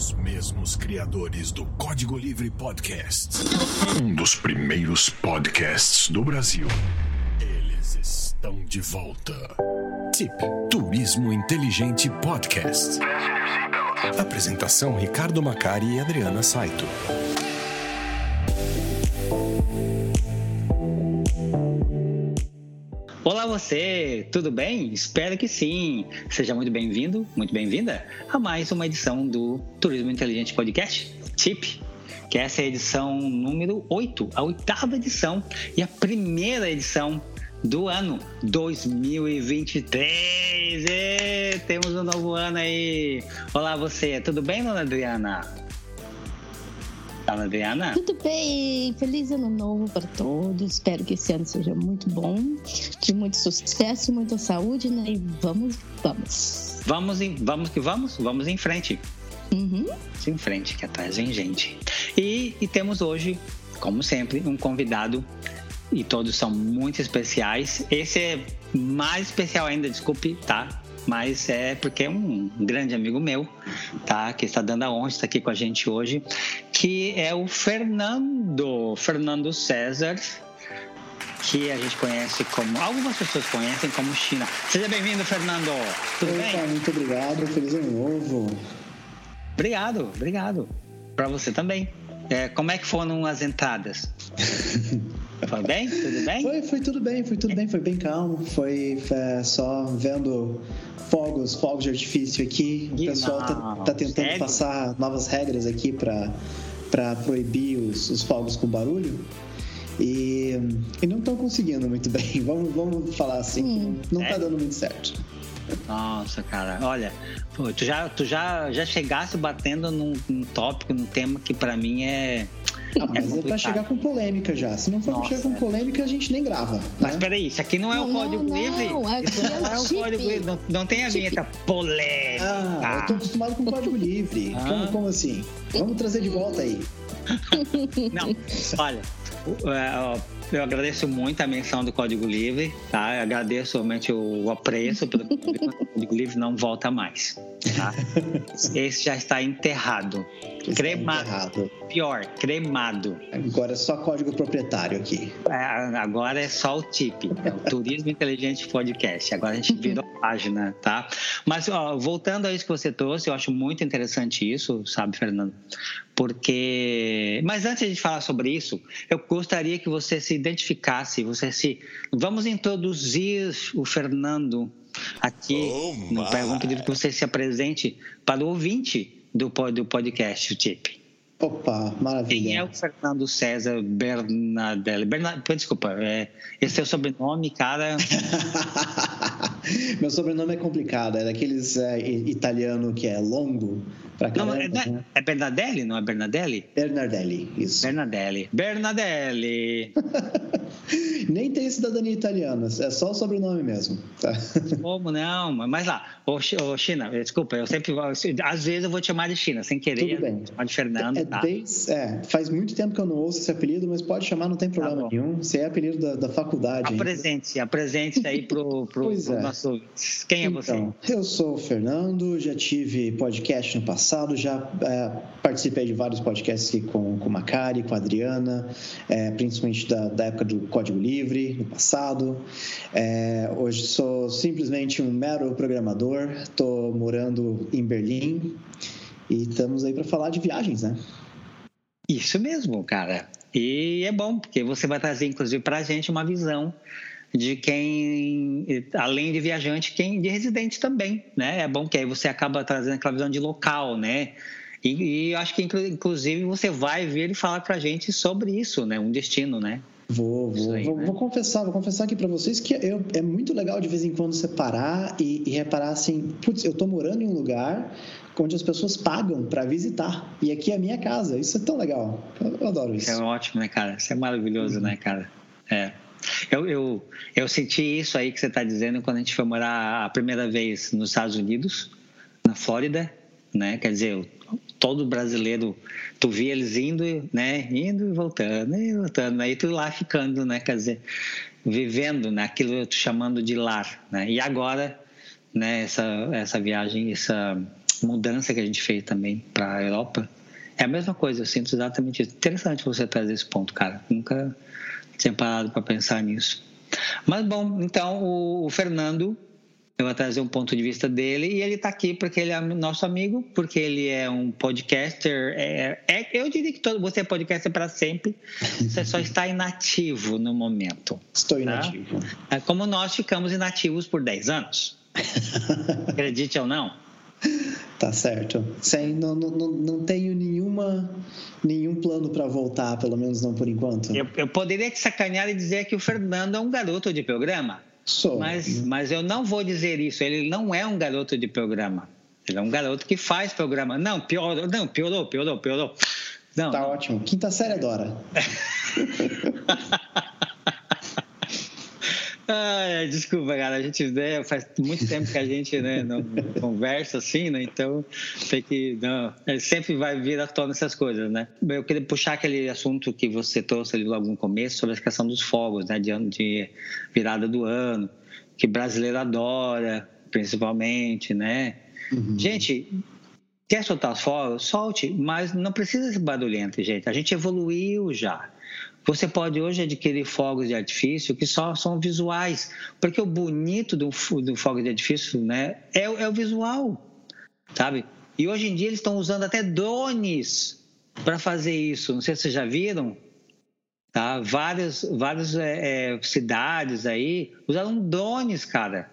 Os mesmos criadores do Código Livre Podcast. Um dos primeiros podcasts do Brasil. Eles estão de volta. Tip Turismo Inteligente Podcast. Apresentação Ricardo Macari e Adriana Saito. Você, tudo bem? Espero que sim. Seja muito bem-vindo, muito bem-vinda a mais uma edição do Turismo Inteligente Podcast, TIP, que essa é a edição número 8, a oitava edição e a primeira edição do ano 2023. E temos um novo ano aí. Olá você, tudo bem, dona Adriana? Fala, Adriana. Tudo bem, feliz ano novo para todos. Espero que esse ano seja muito bom, de muito sucesso, muita saúde, né? E vamos, vamos. Vamos, em, vamos que vamos, vamos em frente. Uhum. Vamos em frente, que atrás vem gente. E, e temos hoje, como sempre, um convidado e todos são muito especiais. Esse é mais especial ainda, desculpe, tá? Mas é porque é um grande amigo meu, tá? Que está dando a honra, está aqui com a gente hoje, que é o Fernando, Fernando César, que a gente conhece como, algumas pessoas conhecem como China. Seja bem-vindo, Fernando. Tudo Opa, bem? muito obrigado, feliz ano novo. Obrigado, obrigado. Para você também. É, como é que foram as entradas? Foi bem? Tudo bem? Foi, foi tudo bem, foi tudo bem, foi bem calmo. Foi é, só vendo fogos, fogos de artifício aqui. O pessoal tá, não, tá tentando sério? passar novas regras aqui para para proibir os, os fogos com barulho. E, e não estão conseguindo muito bem. Vamos, vamos falar assim, Hum. não tá Sério? dando muito certo. Nossa, cara, olha, pô, tu já, tu já, já chegasse batendo num, num tópico, num tema que pra mim é. Ah, mas é, para complicado. chegar com polêmica já. Se não for pra Nossa, chegar com é. polêmica, a gente nem grava. Mas né? peraí, isso aqui não é o Não, código não, livre? não, Isso aqui é não é o o chip. código livre, não, não tem a vinheta polêmica. Ah, eu tô acostumado com código livre. Ah. Como, como assim? Vamos trazer de volta aí. Não, olha, o- é, ó, eu agradeço muito a menção do Código Livre, tá? Eu agradeço realmente o, apreço pelo Código Livre. O Código Livre não volta mais, tá? Esse já está enterrado. Está Cremado. errado. Pior, cremado. Agora é só código proprietário aqui. É, agora é só o TIP, é o Turismo Inteligente Podcast. Agora a gente virou a página, tá? Mas ó, voltando a isso que você trouxe, eu acho muito interessante isso, sabe, Fernando? Porque. Mas antes de falar sobre isso, eu gostaria que você se identificasse, você se. Vamos introduzir o Fernando aqui. no Vamos pedir que você se apresente para o ouvinte do, do podcast, o TIP. Opa, maravilha. Quem é o Fernando César Bernadelli? Berna... Desculpa, é... esse é o sobrenome, cara. Meu sobrenome é complicado, é daqueles é, italiano que é longo pra caramba. é, não é- né? é Bernadelli? Não é Bernadelli? Bernardelli, isso. Bernadelli. Bernadelli. Nem tem cidadania italiana, é só o sobrenome mesmo. tá? Como não? Mas lá, ô, ô, China, desculpa, eu sempre vou. Às vezes eu vou te chamar de China, sem querer. Tudo bem. chamar de Fernando. É, tá. desde- é, faz muito tempo que eu não ouço esse apelido, mas pode chamar, não tem problema bom. nenhum. Você é apelido da, da faculdade. Apresente-se, apresente-se aí pro, pro, Pois pro é. nosso. Quem é você? Então, eu sou o Fernando, já tive podcast no passado, já é, participei de vários podcasts aqui com, com o Macari, com a Adriana, é, principalmente da, da época do Código Livre, no passado. É, hoje sou simplesmente um mero programador, estou morando em Berlim e estamos aí para falar de viagens, né? Isso mesmo, cara. E é bom, porque você vai trazer, inclusive, para a gente uma visão de quem, além de viajante, quem de residente também, né? É bom que aí você acaba trazendo aquela visão de local, né? E, e eu acho que, inclu- inclusive, você vai vir e falar para a gente sobre isso, né? Um destino, né? Vou, vou, aí, vou, né? vou confessar, vou confessar aqui para vocês que eu, é muito legal de vez em quando você parar e, e reparar assim, putz, eu tô morando em um lugar onde as pessoas pagam para visitar e aqui é a minha casa. Isso é tão legal. Eu, eu adoro Isso isso. é ótimo, né, cara? Isso é maravilhoso, né, cara? É. Eu, eu, eu senti isso aí que você está dizendo quando a gente foi morar a primeira vez nos Estados Unidos, na Flórida, né? Quer dizer, todo brasileiro, tu via eles indo, né? Indo e voltando, e voltando, aí tu lá ficando, né? Quer dizer, vivendo naquilo que eu tô chamando de lar, né? E agora, né? Essa essa viagem, essa mudança que a gente fez também para a Europa. É a mesma coisa, eu sinto exatamente isso. Interessante você trazer esse ponto, cara. Nunca tinha parado para pensar nisso. Mas bom, então o, o Fernando eu vou trazer um ponto de vista dele e ele está aqui porque ele é nosso amigo, porque ele é um podcaster. É, é eu diria que todo, você é podcaster para sempre, você só está inativo no momento. Estou tá? inativo. É como nós ficamos inativos por 10 anos. Acredite ou não. Tá certo. Sem, não, não, não tenho nenhuma, nenhum plano para voltar, pelo menos não por enquanto. Eu, eu poderia te sacanear e dizer que o Fernando é um garoto de programa. Sou. Mas, mas eu não vou dizer isso. Ele não é um garoto de programa. Ele é um garoto que faz programa. Não, piorou, não, piorou, piorou, piorou. Não, tá ótimo. Quinta série adora. Ah, desculpa, cara. A gente né, faz muito tempo que a gente né, não conversa assim, né? Então tem que. Não, sempre vai vir à tona essas coisas, né? Eu queria puxar aquele assunto que você trouxe ali logo no começo sobre a questão dos fogos, né? De ano de virada do ano, que brasileiro adora, principalmente, né? Uhum. Gente, quer soltar os fogos? Solte, mas não precisa ser barulhento, gente. A gente evoluiu já. Você pode hoje adquirir fogos de artifício que só são visuais, porque o bonito do, do fogo de artifício né, é, é o visual, sabe? E hoje em dia eles estão usando até drones para fazer isso. Não sei se vocês já viram, tá? Várias, várias é, é, cidades aí usaram drones, cara,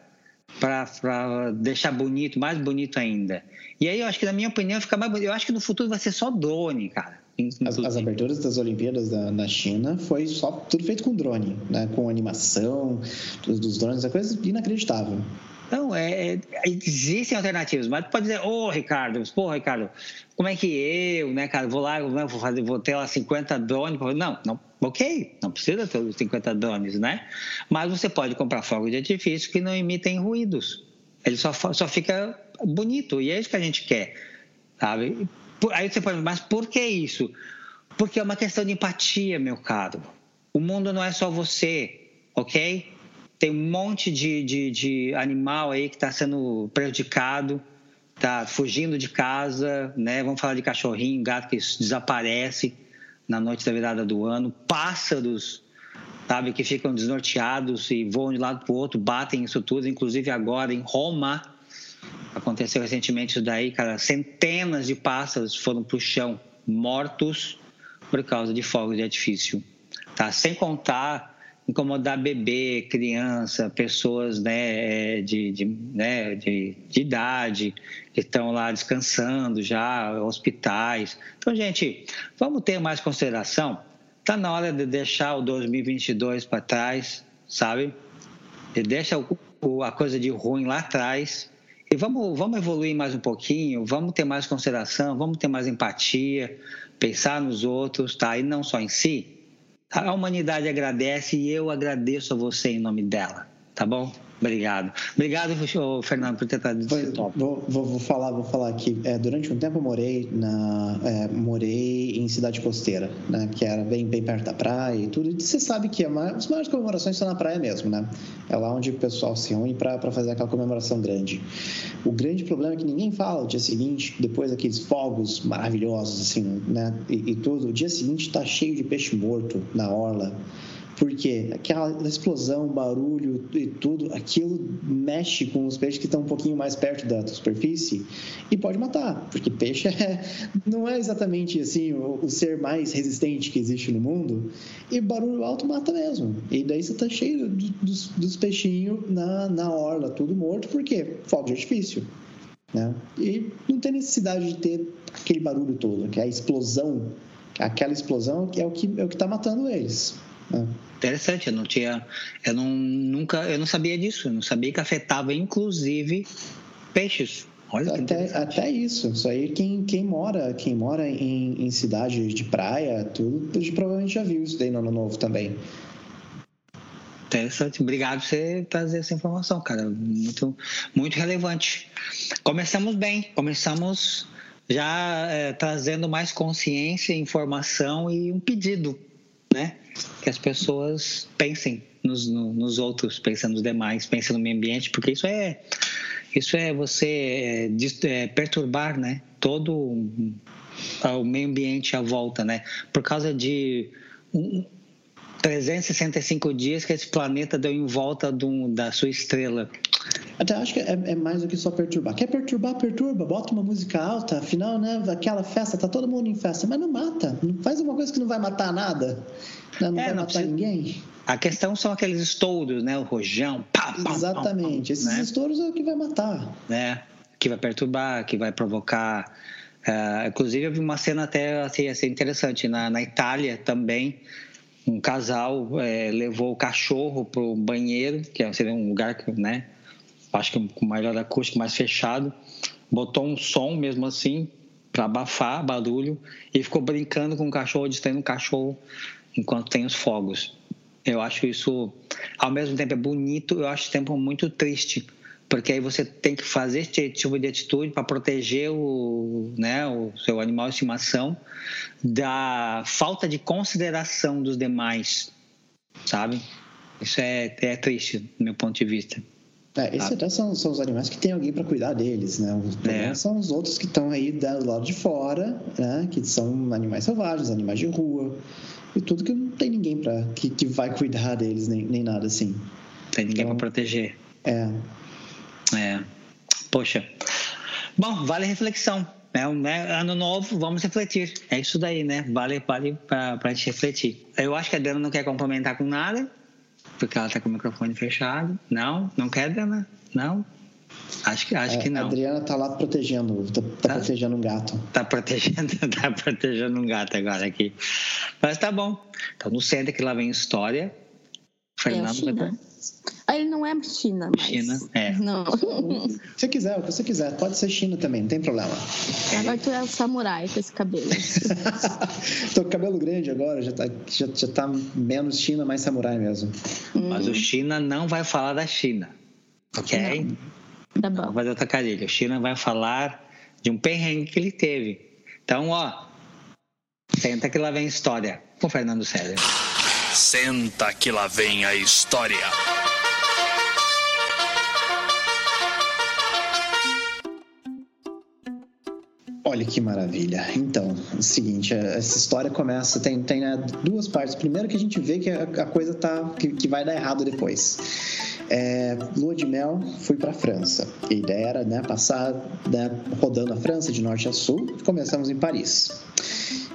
para deixar bonito, mais bonito ainda. E aí eu acho que, na minha opinião, fica mais bonito. Eu acho que no futuro vai ser só drone, cara. As, as, aberturas das Olimpíadas da, na China foi só tudo feito com drone, né? com animação dos, dos drones, é coisa inacreditável. Não, é, é, existem alternativas, mas pode dizer, ô oh, Ricardo, pô, Ricardo, como é que eu, né, cara, vou lá, vou, fazer, vou ter lá 50 drones? Não, não, ok, não precisa ter os 50 drones, né? Mas você pode comprar fogos de artifício que não emitem ruídos. Ele só, só fica bonito, e é isso que a gente quer, sabe? Aí você pode, mas por que isso? Porque é uma questão de empatia, meu caro. O mundo não é só você, ok? Tem um monte de, de, de animal aí que está sendo prejudicado, está fugindo de casa, né? Vamos falar de cachorrinho, gato que desaparece na noite da virada do ano, pássaros, sabe, que ficam desnorteados e voam de lado para o outro, batem isso tudo, inclusive agora em Roma, Aconteceu recentemente isso daí, cara. Centenas de pássaros foram para o chão, mortos por causa de fogos de artifício. Tá? Sem contar incomodar bebê, criança, pessoas né, de, de, né, de, de idade que estão lá descansando já, hospitais. Então, gente, vamos ter mais consideração. Está na hora de deixar o 2022 para trás, sabe? E deixa a coisa de ruim lá atrás e vamos, vamos evoluir mais um pouquinho, vamos ter mais consideração, vamos ter mais empatia, pensar nos outros, tá? E não só em si. A humanidade agradece e eu agradeço a você em nome dela, tá bom? Obrigado. Obrigado, Fernando, por ter trazido esse tópico. Vou, vou, vou, falar, vou falar aqui. É, durante um tempo eu morei, na, é, morei em cidade costeira, né, que era bem, bem perto da praia e tudo. E você sabe que as maiores comemorações são na praia mesmo, né? É lá onde o pessoal se une para fazer aquela comemoração grande. O grande problema é que ninguém fala o dia seguinte, depois daqueles fogos maravilhosos, assim, né? E, e tudo. O dia seguinte está cheio de peixe morto na orla porque aquela explosão, barulho e tudo, aquilo mexe com os peixes que estão um pouquinho mais perto da superfície e pode matar, porque peixe é, não é exatamente assim o, o, ser mais resistente que existe no mundo e barulho alto mata mesmo. E daí você tá cheio dos, dos peixinhos na, na orla, tudo morto, porque fogo de artifício. Né? E não tem necessidade de ter aquele barulho todo, que é a explosão, aquela explosão é o que é o que está matando eles. Interessante, eu não tinha, eu não nunca, eu não sabia disso, eu não sabia que afetava inclusive peixes. Olha até, até isso. Isso aí quem, quem mora, quem mora em, em cidade de praia, tudo, provavelmente já viu isso daí no ano novo também. Interessante. Obrigado por você trazer essa informação, cara. Muito, muito relevante. Começamos bem, começamos já é, trazendo mais consciência, informação e um pedido, né? que as pessoas pensem nos, nos outros, pensa nos demais, pensa no meio ambiente, porque isso é isso é você é, é, perturbar, né? Todo o meio ambiente à volta, né? Por causa de 365 dias que esse planeta deu em volta do, da sua estrela. Até acho que é, é, mais do que só perturbar. Quer perturbar, perturba, bota uma música alta, afinal, né? Aquela festa, tá todo mundo em festa, mas não mata. Faz uma coisa que não vai matar nada. Né? Não é, vai não matar precisa... ninguém. A questão são aqueles estouros, né? O rojão, pá, pá, Exatamente. Pá, Esses né? estouros é o que vai matar. É, que vai perturbar, que vai provocar. Uh, inclusive, eu vi uma cena até assim, assim interessante. Na, na Itália também, um casal é, levou o cachorro para o banheiro, que é, seria um lugar que, né? Acho que com maior acústico, mais fechado. Botou um som mesmo assim, para abafar barulho, e ficou brincando com o cachorro, distraindo o cachorro enquanto tem os fogos. Eu acho isso, ao mesmo tempo, é bonito, eu acho tempo muito triste, porque aí você tem que fazer esse tipo de atitude para proteger o, né, o seu animal de estimação da falta de consideração dos demais, sabe? Isso é, é triste, do meu ponto de vista. É, esses até são, são os animais que tem alguém para cuidar deles, né? Os é. são os outros que estão aí do lado de fora, né? Que são animais selvagens, animais de rua, e tudo que não tem ninguém para que, que vai cuidar deles, nem, nem nada assim. Tem ninguém então, para proteger. É. É. Poxa. Bom, vale a reflexão. É um é, ano novo, vamos refletir. É isso daí, né? Vale, vale para a gente refletir. Eu acho que a Dana não quer complementar com nada, porque ela está com o microfone fechado. Não? Não quer, Dana? Não? Acho que, acho é, que não. A Adriana tá lá protegendo, tá, tá, tá, protegendo um gato. Tá protegendo, tá protegendo um gato agora aqui. Mas tá bom. Então no centro que lá vem história. Fernando é China. Ele não é China, mas... China, é. Não. Se quiser, o que você quiser. Pode ser China também, não tem problema. Agora tu é um samurai com esse cabelo. Tô com cabelo grande agora, já tá, já, já tá menos China, mais samurai mesmo. Mas o China não vai falar da China, ok? Não. Tá bom. Não, vai dar trocadilho. O China vai falar de um perrengue que ele teve. Então, ó, senta que lá vem a história com Fernando César. Senta que lá vem a história. Olha que maravilha. Então, é o seguinte, essa história começa, tem, tem né, duas partes. Primeiro que a gente vê que a, a coisa tá, que, que vai dar errado depois. É, lua de mel, fui para França. A ideia era né, passar né, rodando a França de norte a sul. Começamos em Paris.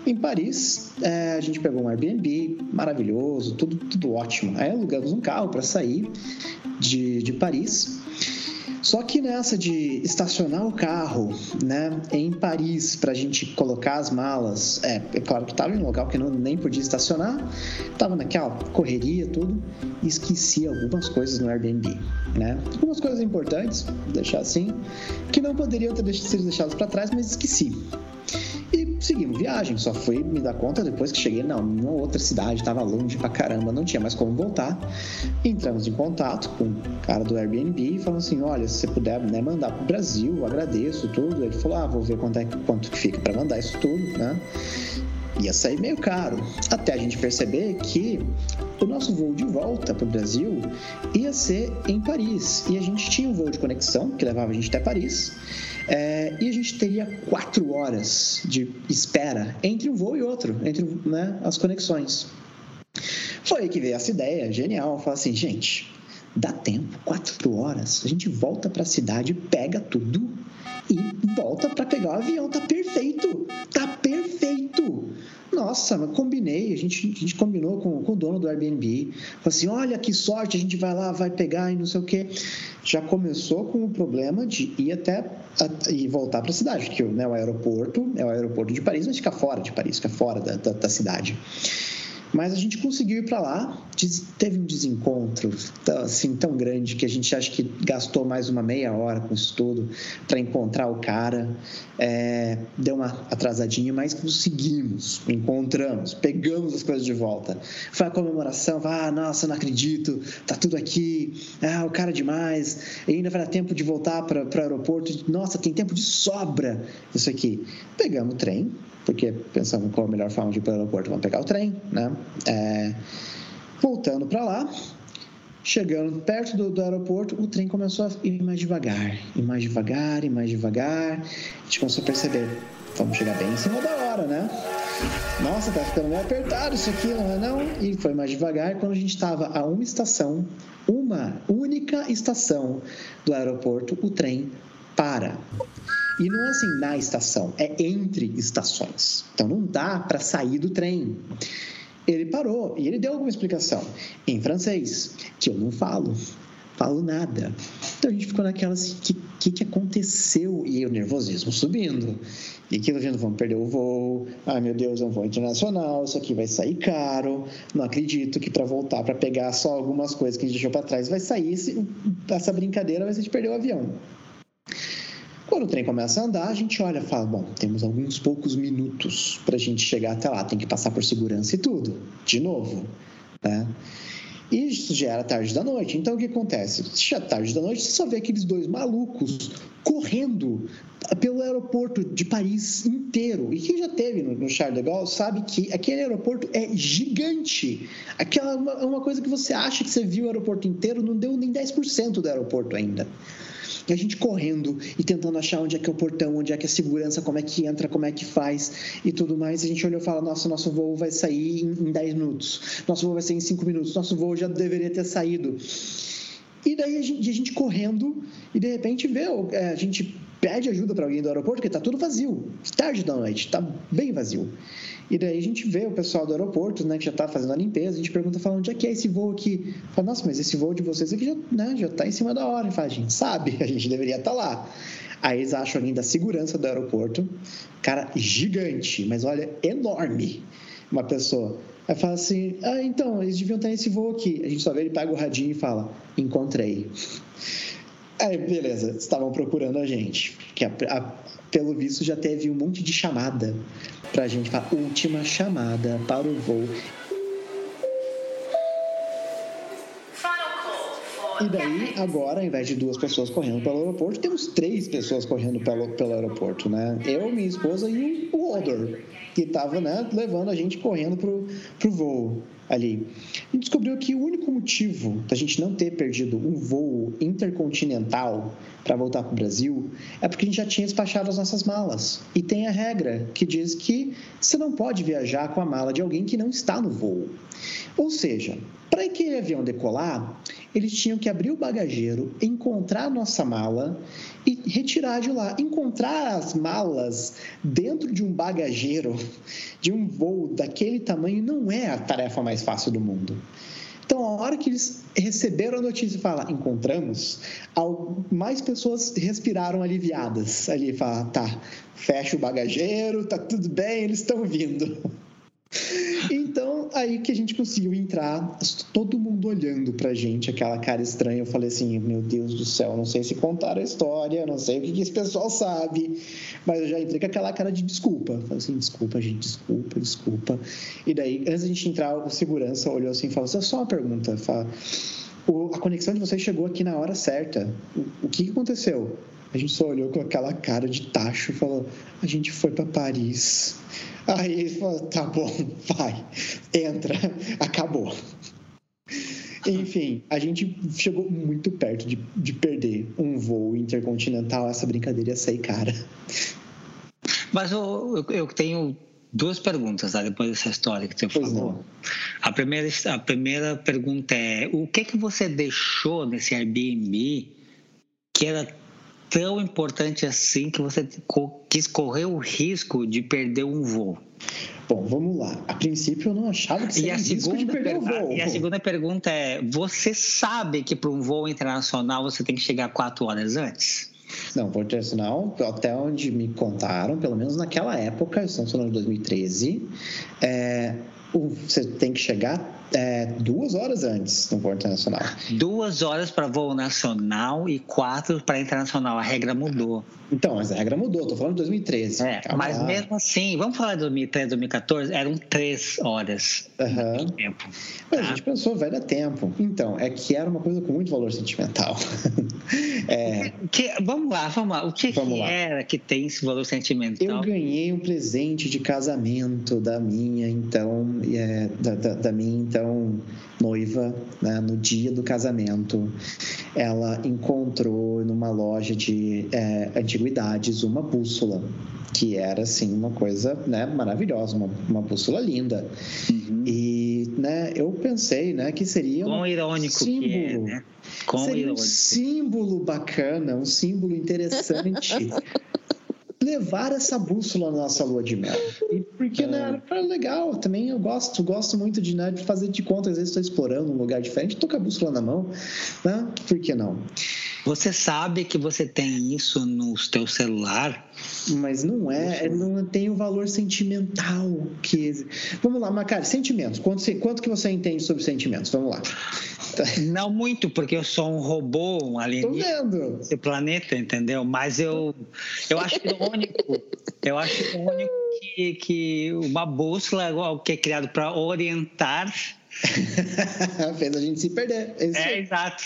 Em Paris, é, a gente pegou um Airbnb maravilhoso, tudo, tudo ótimo. Aí alugamos um carro para sair de, de Paris só que nessa de estacionar o carro, né, em Paris, para a gente colocar as malas, é, é claro que estava em um local que não, nem podia estacionar, estava naquela correria, tudo, e esqueci algumas coisas no Airbnb, né? Algumas coisas importantes, deixar assim, que não poderiam ter sido deixadas para trás, mas esqueci. Seguimos viagem, só fui me dar conta depois que cheguei numa outra cidade, estava longe pra caramba, não tinha mais como voltar. Entramos em contato com o cara do Airbnb e falou assim: olha, se você puder né, mandar pro Brasil, agradeço tudo. Ele falou: ah, vou ver quanto, é, quanto que fica para mandar isso tudo, né? Ia sair meio caro, até a gente perceber que o nosso voo de volta para o Brasil ia ser em Paris. E a gente tinha um voo de conexão que levava a gente até Paris. É, e a gente teria quatro horas de espera entre um voo e outro, entre né, as conexões. Foi aí que veio essa ideia genial. Falar assim, gente, dá tempo, quatro horas, a gente volta para a cidade, pega tudo e volta para pegar o avião. Tá perfeito, tá perfeito. Nossa, combinei, a gente, a gente combinou com, com o dono do Airbnb. Falei assim: olha que sorte, a gente vai lá, vai pegar e não sei o quê. Já começou com o problema de ir até a, e voltar para a cidade, porque né, o aeroporto é o aeroporto de Paris, mas fica fora de Paris, fica fora da, da, da cidade. Mas a gente conseguiu ir para lá, teve um desencontro assim tão grande que a gente acha que gastou mais uma meia hora com isso tudo para encontrar o cara. É, deu uma atrasadinha, mas conseguimos, encontramos, pegamos as coisas de volta. Foi a comemoração, ah, nossa, não acredito, tá tudo aqui, ah, o cara é demais, e ainda vai dar tempo de voltar para o aeroporto, nossa, tem tempo de sobra isso aqui. Pegamos o trem, porque pensamos qual a melhor forma de ir para o aeroporto, vamos pegar o trem, né? É, voltando para lá, Chegando perto do, do, aeroporto, o trem começou a ir mais devagar, e mais devagar, e mais devagar. A gente começou a perceber, vamos chegar bem em cima da hora, né? Nossa, tá ficando meio apertado isso aqui, não é não? E foi mais devagar quando a gente estava a uma estação, uma única estação do aeroporto, o trem para. E não é assim na estação, é entre estações. Então não dá para sair do trem. Ele parou e ele deu alguma explicação em francês, que eu não falo, falo nada. Então a gente ficou naquela assim, que que, que aconteceu? E o nervosismo subindo. E aquilo vendo, vamos perder o voo. Ai meu Deus, é um voo internacional, isso aqui vai sair caro. Não acredito que para voltar, para pegar só algumas coisas que a gente deixou para trás, vai sair esse, essa brincadeira, vai ser de perder o avião. Quando o trem começa a andar, a gente olha e fala: bom, temos alguns poucos minutos para a gente chegar até lá, tem que passar por segurança e tudo, de novo. Né? E isso já era tarde da noite. Então o que acontece? Já é tarde da noite, você só vê aqueles dois malucos correndo pelo aeroporto de Paris inteiro. E quem já teve no Charles de Gaulle sabe que aquele aeroporto é gigante. Aquela é uma coisa que você acha que você viu o aeroporto inteiro, não deu nem 10% do aeroporto ainda. A gente correndo e tentando achar onde é que é o portão, onde é que é a segurança, como é que entra, como é que faz e tudo mais. A gente olhou e falou: nossa, nosso voo vai sair em 10 minutos, nosso voo vai sair em 5 minutos, nosso voo já deveria ter saído. E daí a gente, a gente correndo e de repente vê, é, a gente pede ajuda para alguém do aeroporto, porque está tudo vazio, tarde da noite, está bem vazio. E daí a gente vê o pessoal do aeroporto, né, que já está fazendo a limpeza, a gente pergunta, fala, onde é que é esse voo aqui? Fala, nossa, mas esse voo de vocês aqui já, né, já tá em cima da hora. Fala, a gente sabe, a gente deveria estar tá lá. Aí eles acham alguém da segurança do aeroporto, cara gigante, mas olha, enorme, uma pessoa. Aí fala assim, ah, então, eles deviam estar nesse voo aqui. A gente só vê ele pega o radinho e fala, encontrei. Aí, beleza, estavam procurando a gente. A, a, pelo visto já teve um monte de chamada para a gente falar última chamada para o voo. E daí, agora, ao invés de duas pessoas correndo pelo aeroporto, temos três pessoas correndo pelo, pelo aeroporto, né? Eu, minha esposa e o Odor, que estava né, levando a gente correndo pro, pro voo ali. E descobriu que o único motivo da gente não ter perdido um voo intercontinental para voltar para o Brasil é porque a gente já tinha despachado as nossas malas. E tem a regra que diz que você não pode viajar com a mala de alguém que não está no voo. Ou seja, para aquele avião decolar, eles tinham que abrir o bagageiro, encontrar a nossa mala e retirar de lá. Encontrar as malas dentro de um bagageiro de um voo daquele tamanho não é a tarefa mais fácil do mundo. Então, a hora que eles receberam a notícia e falaram, encontramos, mais pessoas respiraram aliviadas. Ali, fala, tá, fecha o bagageiro, tá tudo bem, eles estão vindo. Então, aí que a gente conseguiu entrar, todo mundo olhando pra gente, aquela cara estranha. Eu falei assim: meu Deus do céu, não sei se contaram a história, não sei o que, que esse pessoal sabe, mas eu já entrei com aquela cara de desculpa. Falei assim: desculpa, gente, desculpa, desculpa. E daí, antes de a gente entrar, o segurança olhou assim e falou: só uma pergunta, fala, a conexão de vocês chegou aqui na hora certa. O que aconteceu? A gente só olhou com aquela cara de tacho e falou: a gente foi para Paris. Aí ele falou: tá bom, vai, entra, acabou. Enfim, a gente chegou muito perto de, de perder um voo intercontinental. Essa brincadeira ia sair cara. Mas eu, eu tenho duas perguntas tá, depois dessa história que você pois falou. Não. A primeira, a primeira pergunta é: o que que você deixou nesse Airbnb que era tão importante assim que você quis correr o risco de perder um voo? Bom, vamos lá. A princípio eu não achava que seria risco de perder o voo. E a segunda pergunta é: você sabe que para um voo internacional você tem que chegar quatro horas antes? Não, voo internacional, até onde me contaram, pelo menos naquela época, estamos falando de 2013, é, você tem que chegar é, duas horas antes no voo internacional. Duas horas para voo nacional e quatro para internacional. A regra mudou. Então, mas a regra mudou. Estou falando de 2013. É, mas lá. mesmo assim, vamos falar de 2013, 2014, eram três horas uhum. de tempo. Mas tá? a gente pensou, vai dar tempo. Então, é que era uma coisa com muito valor sentimental. é... que, vamos lá, vamos lá. O que, que lá. era que tem esse valor sentimental? Eu ganhei um presente de casamento da minha, então, é, da, da, da, minha então noiva, né, no dia do casamento, ela encontrou numa loja de é, antiguidades uma bússola que era assim uma coisa né, maravilhosa, uma, uma bússola linda. Uhum. E né, eu pensei né, que seria um irônico símbolo. Que é, né? seria irônico. um símbolo bacana, um símbolo interessante levar essa bússola na nossa lua de mel. E porque, né, é legal, também eu gosto, gosto muito de, né, de fazer de conta, às vezes estou explorando um lugar diferente, tô com a bússola na mão, né? Por que não? Você sabe que você tem isso no teu celular? Mas não é, não tem o valor sentimental que. Vamos lá, Macari, sentimentos. Quanto, quanto que você entende sobre sentimentos? Vamos lá. Não muito, porque eu sou um robô, um alienígena desse planeta, entendeu? Mas eu, eu acho irônico, eu acho irônico que, que uma bússola é que é criado para orientar Fez a gente se perder. É, é exato.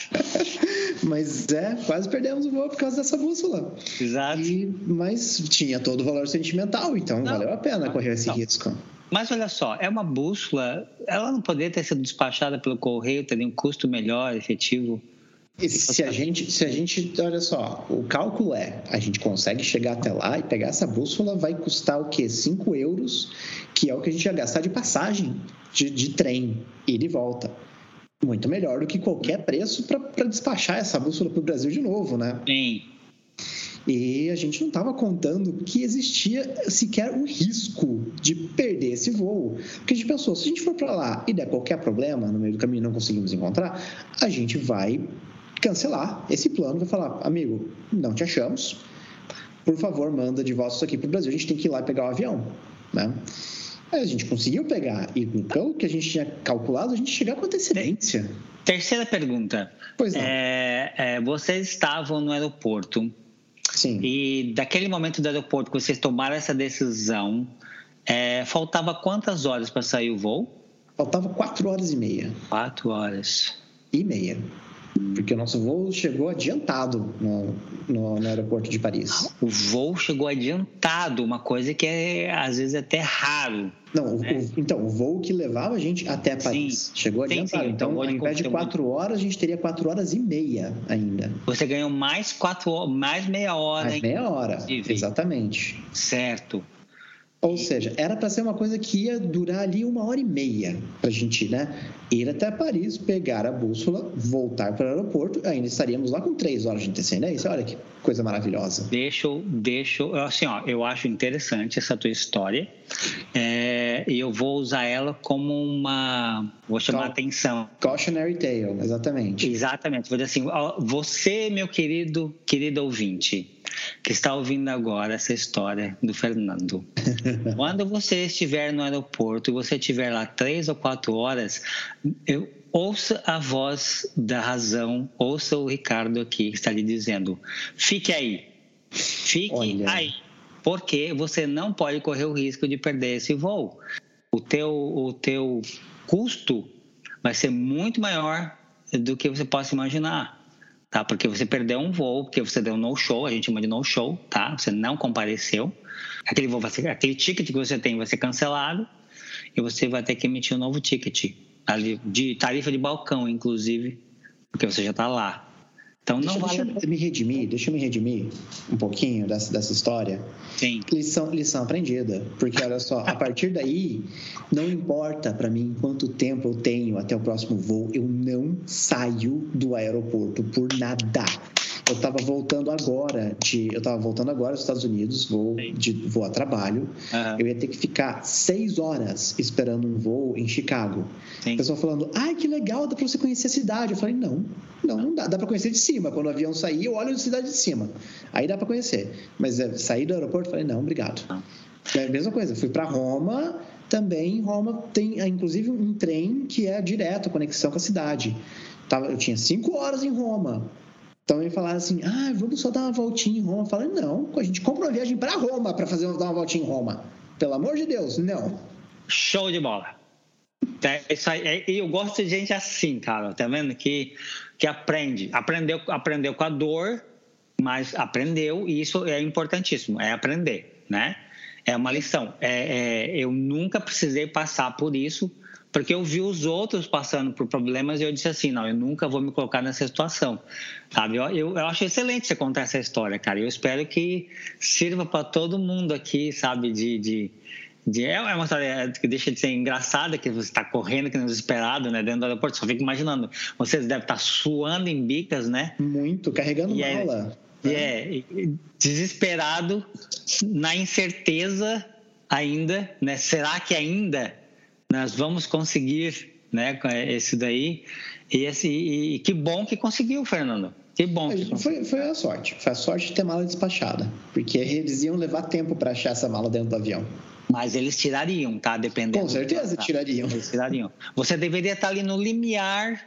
mas é, quase perdemos o voo por causa dessa bússola. Exato. E, mas tinha todo o valor sentimental, então não, valeu a pena correr esse não. risco. Mas olha só, é uma bússola, ela não poderia ter sido despachada pelo correio, teria um custo melhor, efetivo. Se a gente, se a gente, olha só, o cálculo é, a gente consegue chegar até lá e pegar essa bússola, vai custar o quê? 5 euros, que é o que a gente ia gastar de passagem de, de trem, ir e volta. Muito melhor do que qualquer preço para despachar essa bússola para o Brasil de novo, né? Sim. E a gente não estava contando que existia sequer o risco de perder esse voo. Porque a gente pensou, se a gente for para lá e der qualquer problema no meio do caminho e não conseguimos encontrar, a gente vai cancelar esse plano, vai falar, amigo, não te achamos, por favor, manda de volta isso aqui para o Brasil, a gente tem que ir lá e pegar o avião, né? Aí a gente conseguiu pegar, e pelo que a gente tinha calculado, a gente chegar com antecedência. Terceira pergunta. Pois não. É, é, vocês estavam no aeroporto. Sim. E daquele momento do aeroporto que vocês tomaram essa decisão, é, faltava quantas horas para sair o voo? Faltava quatro horas e meia. Quatro horas. E meia porque o nosso voo chegou adiantado no, no, no, aeroporto de Paris. O voo chegou adiantado, uma coisa que é às vezes até raro. Não, né? o, então, o voo que levava a gente até Paris sim, chegou adiantado. Sim, então, então ao invés de quatro muito... horas, a gente teria quatro horas e meia ainda. Você ganhou mais quatro mais meia hora. Mais meia hora, exatamente. Certo. Ou seja, era para ser uma coisa que ia durar ali uma hora e meia para a gente né, ir até Paris, pegar a bússola, voltar para o aeroporto, ainda estaríamos lá com três horas de antecedência. Olha que coisa maravilhosa. Deixa eu, deixa eu, assim, ó, eu acho interessante essa tua história é, e eu vou usar ela como uma, vou chamar a atenção. Cautionary tale, exatamente. Exatamente. Vou dizer assim, ó, você, meu querido, querido ouvinte, que está ouvindo agora essa história do Fernando. Quando você estiver no aeroporto e você estiver lá três ou quatro horas, eu, ouça a voz da razão, ouça o Ricardo aqui que está lhe dizendo: fique aí, fique Olha. aí, porque você não pode correr o risco de perder esse voo. O teu, o teu custo vai ser muito maior do que você possa imaginar tá? Porque você perdeu um voo, porque você deu no show, a gente chama de no show, tá? Você não compareceu. Aquele voo vai ser, aquele ticket que você tem vai ser cancelado e você vai ter que emitir um novo ticket ali de tarifa de balcão, inclusive, porque você já está lá. Então deixa, não vale. Deixa eu me redimir, deixa eu me redimir um pouquinho dessa, dessa história. Sim. Lição, lição aprendida. Porque olha só, a partir daí, não importa para mim quanto tempo eu tenho até o próximo voo, eu não saio do aeroporto por nada. Eu estava voltando agora de, eu estava voltando agora dos Estados Unidos, vou de voo a trabalho. Uhum. Eu ia ter que ficar seis horas esperando um voo em Chicago. Sim. O pessoal falando, ai que legal, dá para você conhecer a cidade. Eu falei, não, não, não dá, dá para conhecer de cima. Quando o avião sair, eu olho a cidade de cima. Aí dá para conhecer. Mas é, sair do aeroporto, eu falei, não, obrigado. É a mesma coisa. Fui para Roma, também Roma tem, inclusive, um trem que é direto conexão com a cidade. Eu tinha cinco horas em Roma então ele falaram assim: ah, vamos só dar uma voltinha em Roma. Eu falei: não, a gente compra uma viagem para Roma para fazer dar uma voltinha em Roma. Pelo amor de Deus, não. Show de bola. É, isso aí, é, eu gosto de gente assim, cara, tá vendo? Que, que aprende. Aprendeu, aprendeu com a dor, mas aprendeu, e isso é importantíssimo, é aprender, né? é uma lição. É, é, eu nunca precisei passar por isso, porque eu vi os outros passando por problemas e eu disse assim, não, eu nunca vou me colocar nessa situação, sabe? Eu, eu, eu acho excelente você contar essa história, cara. Eu espero que sirva para todo mundo aqui, sabe? De, de, de, é uma história que deixa de ser engraçada, que você está correndo, que é desesperado, né? Dentro do aeroporto, só fico imaginando. Vocês devem estar tá suando em bicas, né? Muito, carregando e é mala. É, é, desesperado, na incerteza ainda, né? Será que ainda nós vamos conseguir né, esse daí. E, esse, e que bom que conseguiu, Fernando. Que bom. Que foi, foi a sorte. Foi a sorte de ter mala despachada. Porque eles iam levar tempo para achar essa mala dentro do avião. Mas eles tirariam, tá? Dependendo. Com certeza tirariam. Eles tirariam. Você deveria estar ali no limiar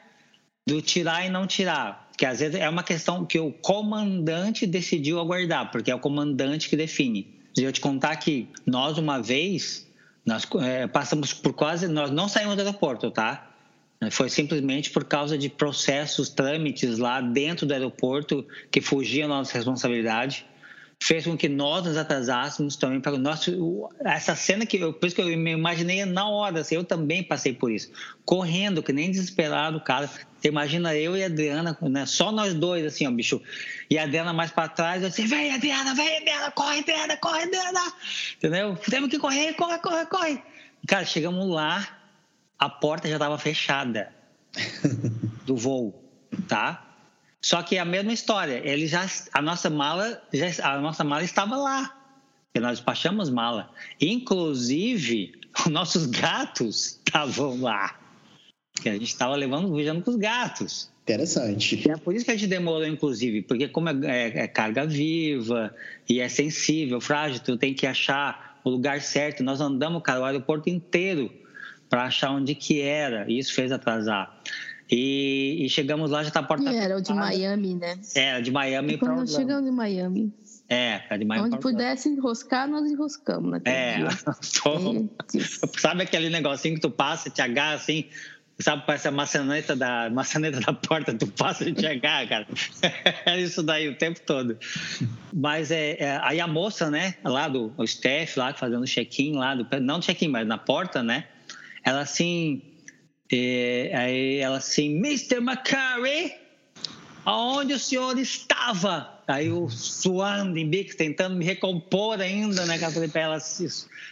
do tirar e não tirar. Que às vezes é uma questão que o comandante decidiu aguardar, porque é o comandante que define. E eu te contar que nós, uma vez, nós é, passamos por quase. Nós não saímos do aeroporto, tá? Foi simplesmente por causa de processos, trâmites lá dentro do aeroporto que fugiam da nossa responsabilidade fez com que nós nos atrasássemos também para o nosso essa cena que eu, por isso que eu me imaginei na hora assim, eu também passei por isso. Correndo que nem desesperado cara. Você imagina eu e a Adriana né, só nós dois assim ó bicho. E a Adriana mais para trás eu assim vem Adriana vem Adriana corre Adriana corre Adriana. Entendeu? Temos que correr corre corre corre. Cara chegamos lá a porta já estava fechada. Do voo tá só que é a mesma história. Ele já, a nossa mala, já, a nossa mala estava lá. E nós despachamos mala. Inclusive, os nossos gatos estavam lá. Que a gente estava levando, viajando com os gatos. Interessante. É por isso que a gente demorou, inclusive, porque como é, é, é carga viva e é sensível, frágil, tu tem que achar o lugar certo. Nós andamos, cara, o aeroporto inteiro para achar onde que era. E isso fez atrasar. E, e, chegamos lá, já tá a porta. E era o de Miami, né? Era de Miami para Quando nós chegamos em Miami. É, era de Miami. Onde pudesse enroscar, nós enroscamos naquele é, dia. Tô... Sabe aquele negocinho que tu passa, te agarra assim, sabe, parece a maçaneta da, maçaneta da porta, tu passa e te agarra, cara. É isso daí o tempo todo. Mas é, é, aí a moça, né, lá do o staff, lá fazendo check-in, lá do, não check-in, mas na porta, né, ela assim e aí ela assim, Mr. McCurry, aonde o senhor estava? Aí eu suando em bico, tentando me recompor ainda, né? Eu falei ela, assim,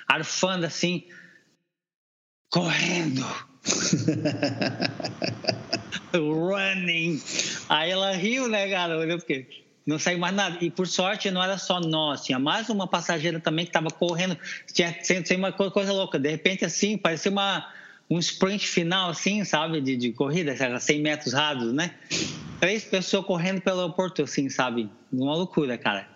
arfando assim, correndo. Running. Aí ela riu, né, cara? Porque não saiu mais nada. E por sorte não era só nós, tinha mais uma passageira também que estava correndo, tinha, tinha uma coisa louca. De repente, assim, parecia uma um sprint final, assim, sabe, de, de corrida, 100 metros rasos, né? Três pessoas correndo pelo aeroporto, assim, sabe? Uma loucura, cara.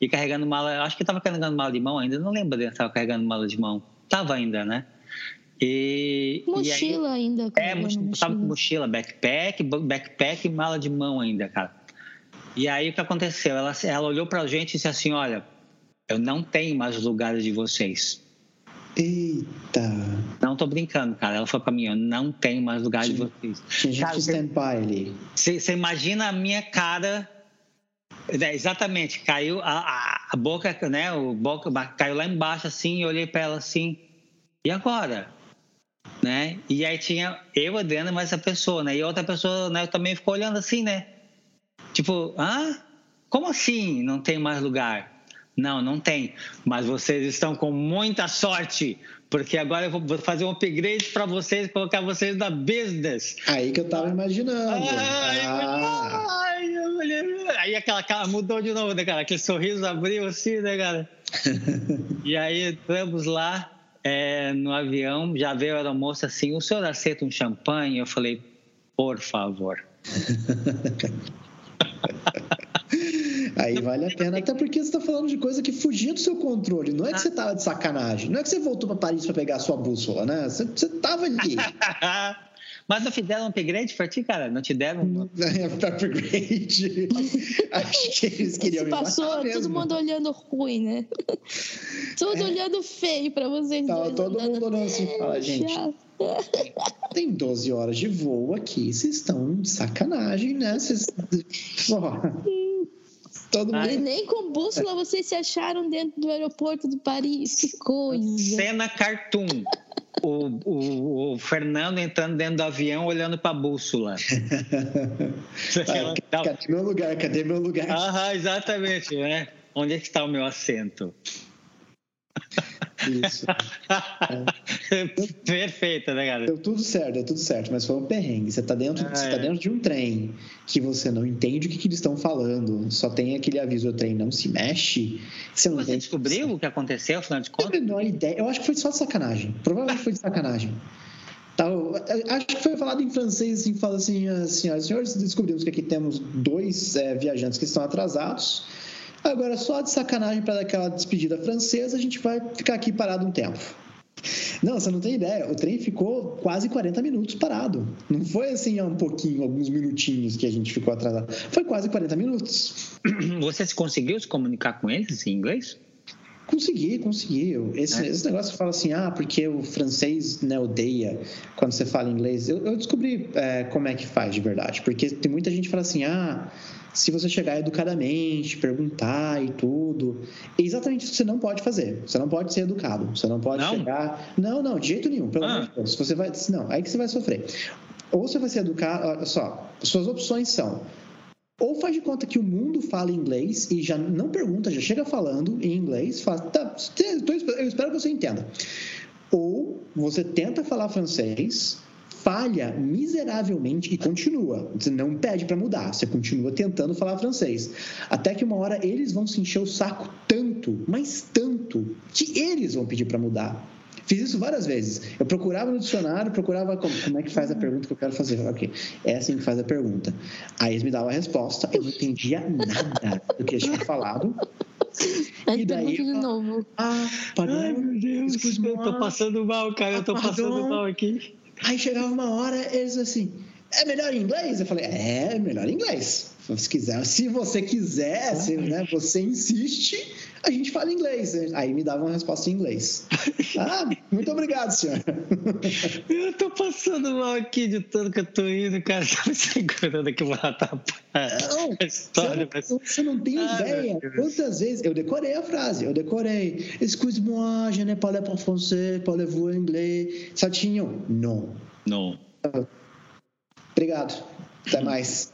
E carregando mala, acho que estava carregando mala de mão ainda, não lembro dele estava carregando mala de mão. Tava ainda, né? E, mochila e aí, ainda. É, mochila, tava com mochila, backpack, backpack e mala de mão ainda, cara. E aí o que aconteceu? Ela, ela olhou pra gente e disse assim: Olha, eu não tenho mais lugares de vocês. Eita! Não tô brincando, cara. Ela falou pra mim: eu não tenho mais lugar de vocês. Tinha gente cara, stand-by ali. Você imagina a minha cara. É, exatamente, caiu a, a, a, boca, né? O boca caiu lá embaixo assim, e olhei para ela assim. E agora? Né? E aí tinha eu, Adriana, mais essa pessoa, né? E outra pessoa, né, também ficou olhando assim, né? Tipo, ah, como assim não tem mais lugar? Não, não tem. Mas vocês estão com muita sorte, porque agora eu vou fazer um upgrade para vocês, colocar vocês na business. Aí que eu tava imaginando. Ai, ah. ai, aí aquela cara mudou de novo, né, cara? Aquele sorriso abriu assim, né, cara? e aí entramos lá é, no avião, já veio a aeromoça assim, o senhor aceita um champanhe? Eu falei, por favor. Aí vale a pena, até porque você está falando de coisa que fugia do seu controle. Não é que você estava de sacanagem. Não é que você voltou para Paris para pegar a sua bússola, né? Você estava ali. Mas não um upgrade pra ti, cara? Não te deram um upgrade? Acho que eles queriam Se passou todo mundo olhando ruim, né? Tudo é. olhando feio pra vocês. Tava todo mundo olhando assim, fala, gente. Tem 12 horas de voo aqui, vocês estão de sacanagem, né? Vocês. Todo mundo... E nem com bússola vocês se acharam dentro do aeroporto de Paris. Que coisa. Cena cartoon. O, o, o, Fernando entrando dentro do avião olhando para a bússola. ah, cadê meu lugar? Cadê meu lugar? Ah, exatamente, né? Onde é que está o meu assento? Isso. É. Perfeito, né, cara? Deu tudo certo, deu tudo certo, mas foi um perrengue. Você está dentro, ah, você tá é. dentro de um trem que você não entende o que, que eles estão falando, só tem aquele aviso: o trem não se mexe. Você, não você descobriu o que aconteceu, afinal de contas? Eu não ideia. Eu acho que foi só de sacanagem. Provavelmente foi de sacanagem. Tá, acho que foi falado em francês, assim, fala assim, assim, senhores, descobrimos que aqui temos dois é, viajantes que estão atrasados Agora, só de sacanagem para aquela despedida francesa, a gente vai ficar aqui parado um tempo. Não, você não tem ideia. O trem ficou quase 40 minutos parado. Não foi assim um pouquinho, alguns minutinhos que a gente ficou atrasado. Foi quase 40 minutos. Você conseguiu se comunicar com eles em inglês? Consegui, consegui. Esse, é. esse negócio que fala assim, ah, porque o francês né, odeia quando você fala inglês. Eu, eu descobri é, como é que faz de verdade. Porque tem muita gente que fala assim, ah, se você chegar educadamente, perguntar e tudo. É exatamente isso que você não pode fazer. Você não pode ser educado. Você não pode não? chegar. Não, não, de jeito nenhum. Pelo ah. amor de Deus. Você vai. Não, aí que você vai sofrer. Ou você vai ser educado. Olha só, suas opções são. Ou faz de conta que o mundo fala inglês e já não pergunta, já chega falando em inglês, fala, tá, eu espero que você entenda. Ou você tenta falar francês, falha miseravelmente e continua. Você não pede para mudar, você continua tentando falar francês. Até que uma hora eles vão se encher o saco tanto, mas tanto, que eles vão pedir para mudar. Fiz isso várias vezes. Eu procurava no dicionário, procurava como, como, é que faz a pergunta que eu quero fazer. Ok, é assim que faz a pergunta. Aí eles me davam a resposta, eu não entendia nada do que eles tinham falado. Aí e daí, de novo. Ah, pardon, Ai, meu Deus, eu tô passando mal, cara, eu tô ah, passando mal aqui. Aí chegava uma hora, eles assim, é melhor em inglês? Eu falei, é, melhor em inglês. Se quiser, se você quiser, se, né, você insiste, a gente fala inglês. Aí me dava uma resposta em inglês. Ah, muito obrigado, senhor. Eu tô passando mal aqui de tanto que eu tô indo, cara. Tá me segurando aqui pra tapar. Não, história, você, não, você não tem ah, ideia. Quantas vezes eu decorei a frase, eu decorei. Excuse-moi, je n'ai pas le français, parlez-vous anglais? Certinho? Não. Não. Obrigado. Até mais.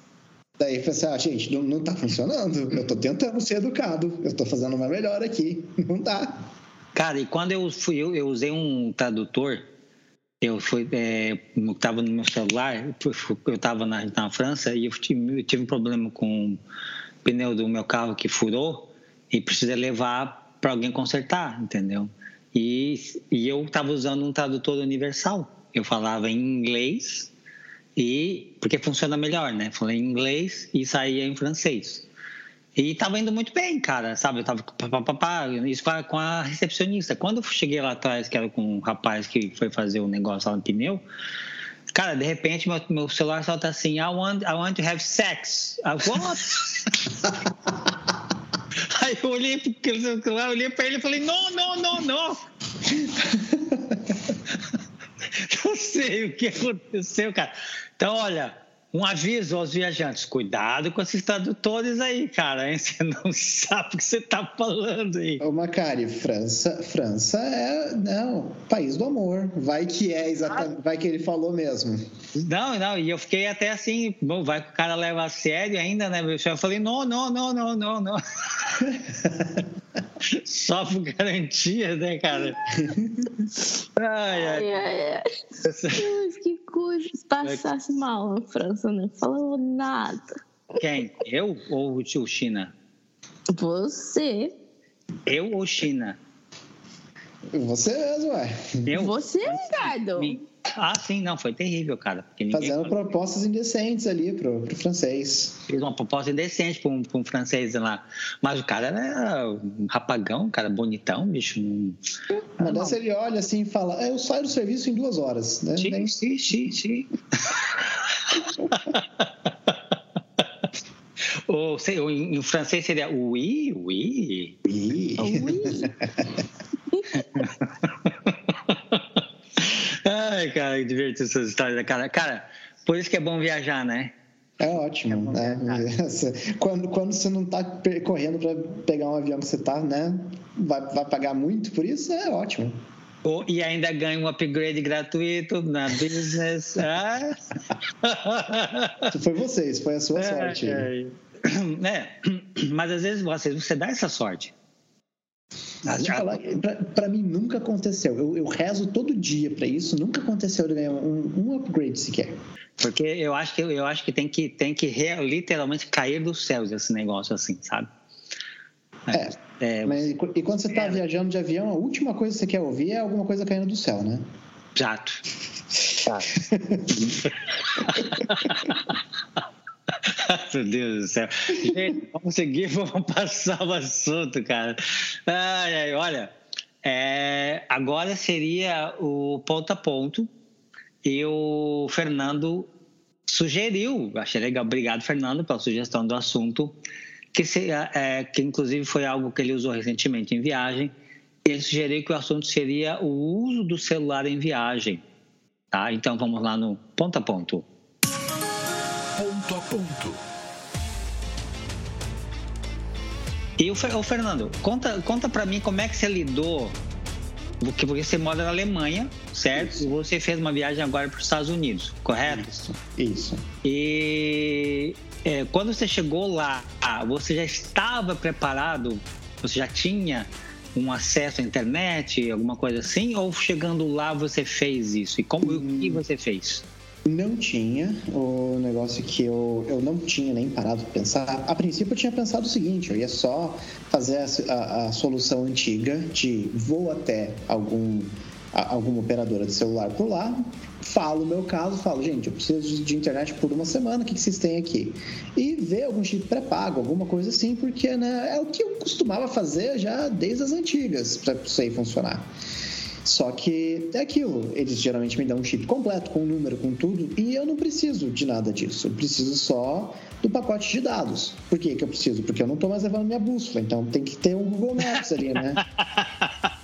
Daí eu falei assim, ah, gente, não, não tá funcionando. Eu tô tentando ser educado. Eu tô fazendo uma melhor aqui. Não tá. Cara, e quando eu fui, eu, eu usei um tradutor, eu fui, é, tava no meu celular, eu tava na, na França e eu tive, eu tive um problema com o pneu do meu carro que furou e precisei levar para alguém consertar, entendeu? E, e eu tava usando um tradutor universal. Eu falava em inglês e porque funciona melhor, né? Falei em inglês e saía em francês. E tava indo muito bem, cara, sabe? Eu tava pá, pá, pá, isso com a recepcionista. Quando eu cheguei lá atrás, que era com um rapaz que foi fazer um negócio lá no pneu, cara, de repente meu, meu celular solta assim: I want, I want to have sex. I want. Aí eu olhei pro celular, olhei pra ele e falei: não, não, não, não. Não sei o que aconteceu, cara. Então, olha, um aviso aos viajantes: cuidado com esses tradutores aí, cara. Hein? Você não sabe o que você está falando aí. Ô, Macari, França, França é não, né, país do amor. Vai que é exatamente, ah. vai que ele falou mesmo. Não, não, e eu fiquei até assim, bom, vai que o cara leva a sério ainda, né? Eu falei: não, não, não, não, não, não. Só por garantia, né, cara? Ai, ai. ai, ai. que coisa. Passasse mal na França, não falou nada. Quem? Eu ou o China? Você. Eu ou China? Você mesmo, ué. Eu? Você, Ricardo. Ah, sim, não, foi terrível, cara. Fazendo propostas indecentes ali pro, pro francês. Fiz uma proposta indecente para um, um francês lá. Mas o cara era um rapagão, um cara bonitão, bicho. Um... Mas dessa ele olha assim e fala: é, Eu saio do serviço em duas horas. Né? Sim, Nem... sim, sim, sim. ou, sei, ou em, em, francês seria oui, oui. Oui. oui. Ai, cara, que divertido essas histórias da cara. Cara, por isso que é bom viajar, né? É ótimo, é né? Quando, quando você não está correndo para pegar um avião que você está, né? Vai, vai pagar muito por isso, é ótimo. Oh, e ainda ganha um upgrade gratuito na business. Ah. foi vocês, foi a sua é, sorte. É, é, mas às vezes você, você dá essa sorte. Para mim nunca aconteceu. Eu, eu, rezo todo dia para isso. Nunca aconteceu de ganhar um, um, upgrade sequer. Porque eu acho que eu acho que tem que tem que literalmente cair dos céus esse negócio assim, sabe? É. é mas, e quando você está é, viajando de avião, a última coisa que você quer ouvir é alguma coisa caindo do céu, né? Exato. Exato. Meu Deus do céu. Gente, vamos seguir, vamos passar o assunto, cara. Ai, ai, olha, é, agora seria o ponto a ponto. E o Fernando sugeriu, achei legal, obrigado, Fernando, pela sugestão do assunto, que, seria, é, que inclusive foi algo que ele usou recentemente em viagem. Ele sugeriu que o assunto seria o uso do celular em viagem. Tá? Então vamos lá no ponto a ponto ponto a ponto. E o, Fernando, conta, conta para mim como é que você lidou, porque, porque você mora na Alemanha, certo? Isso. E você fez uma viagem agora para os Estados Unidos, correto? Isso. Isso. E é, quando você chegou lá, você já estava preparado? Você já tinha um acesso à internet, alguma coisa assim? Ou chegando lá você fez isso? E como hum. o que você fez? Não tinha. O negócio que eu, eu não tinha nem parado para pensar. A princípio eu tinha pensado o seguinte: eu ia só fazer a, a, a solução antiga de vou até algum, a, alguma operadora de celular por lá, falo o meu caso, falo, gente, eu preciso de internet por uma semana, o que, que vocês têm aqui? E ver algum chip pré-pago, alguma coisa assim, porque né, é o que eu costumava fazer já desde as antigas para isso aí funcionar. Só que é aquilo, eles geralmente me dão um chip completo, com número, com tudo, e eu não preciso de nada disso. Eu preciso só do pacote de dados. Por que, que eu preciso? Porque eu não estou mais levando minha bússola, então tem que ter um Google Maps ali, né?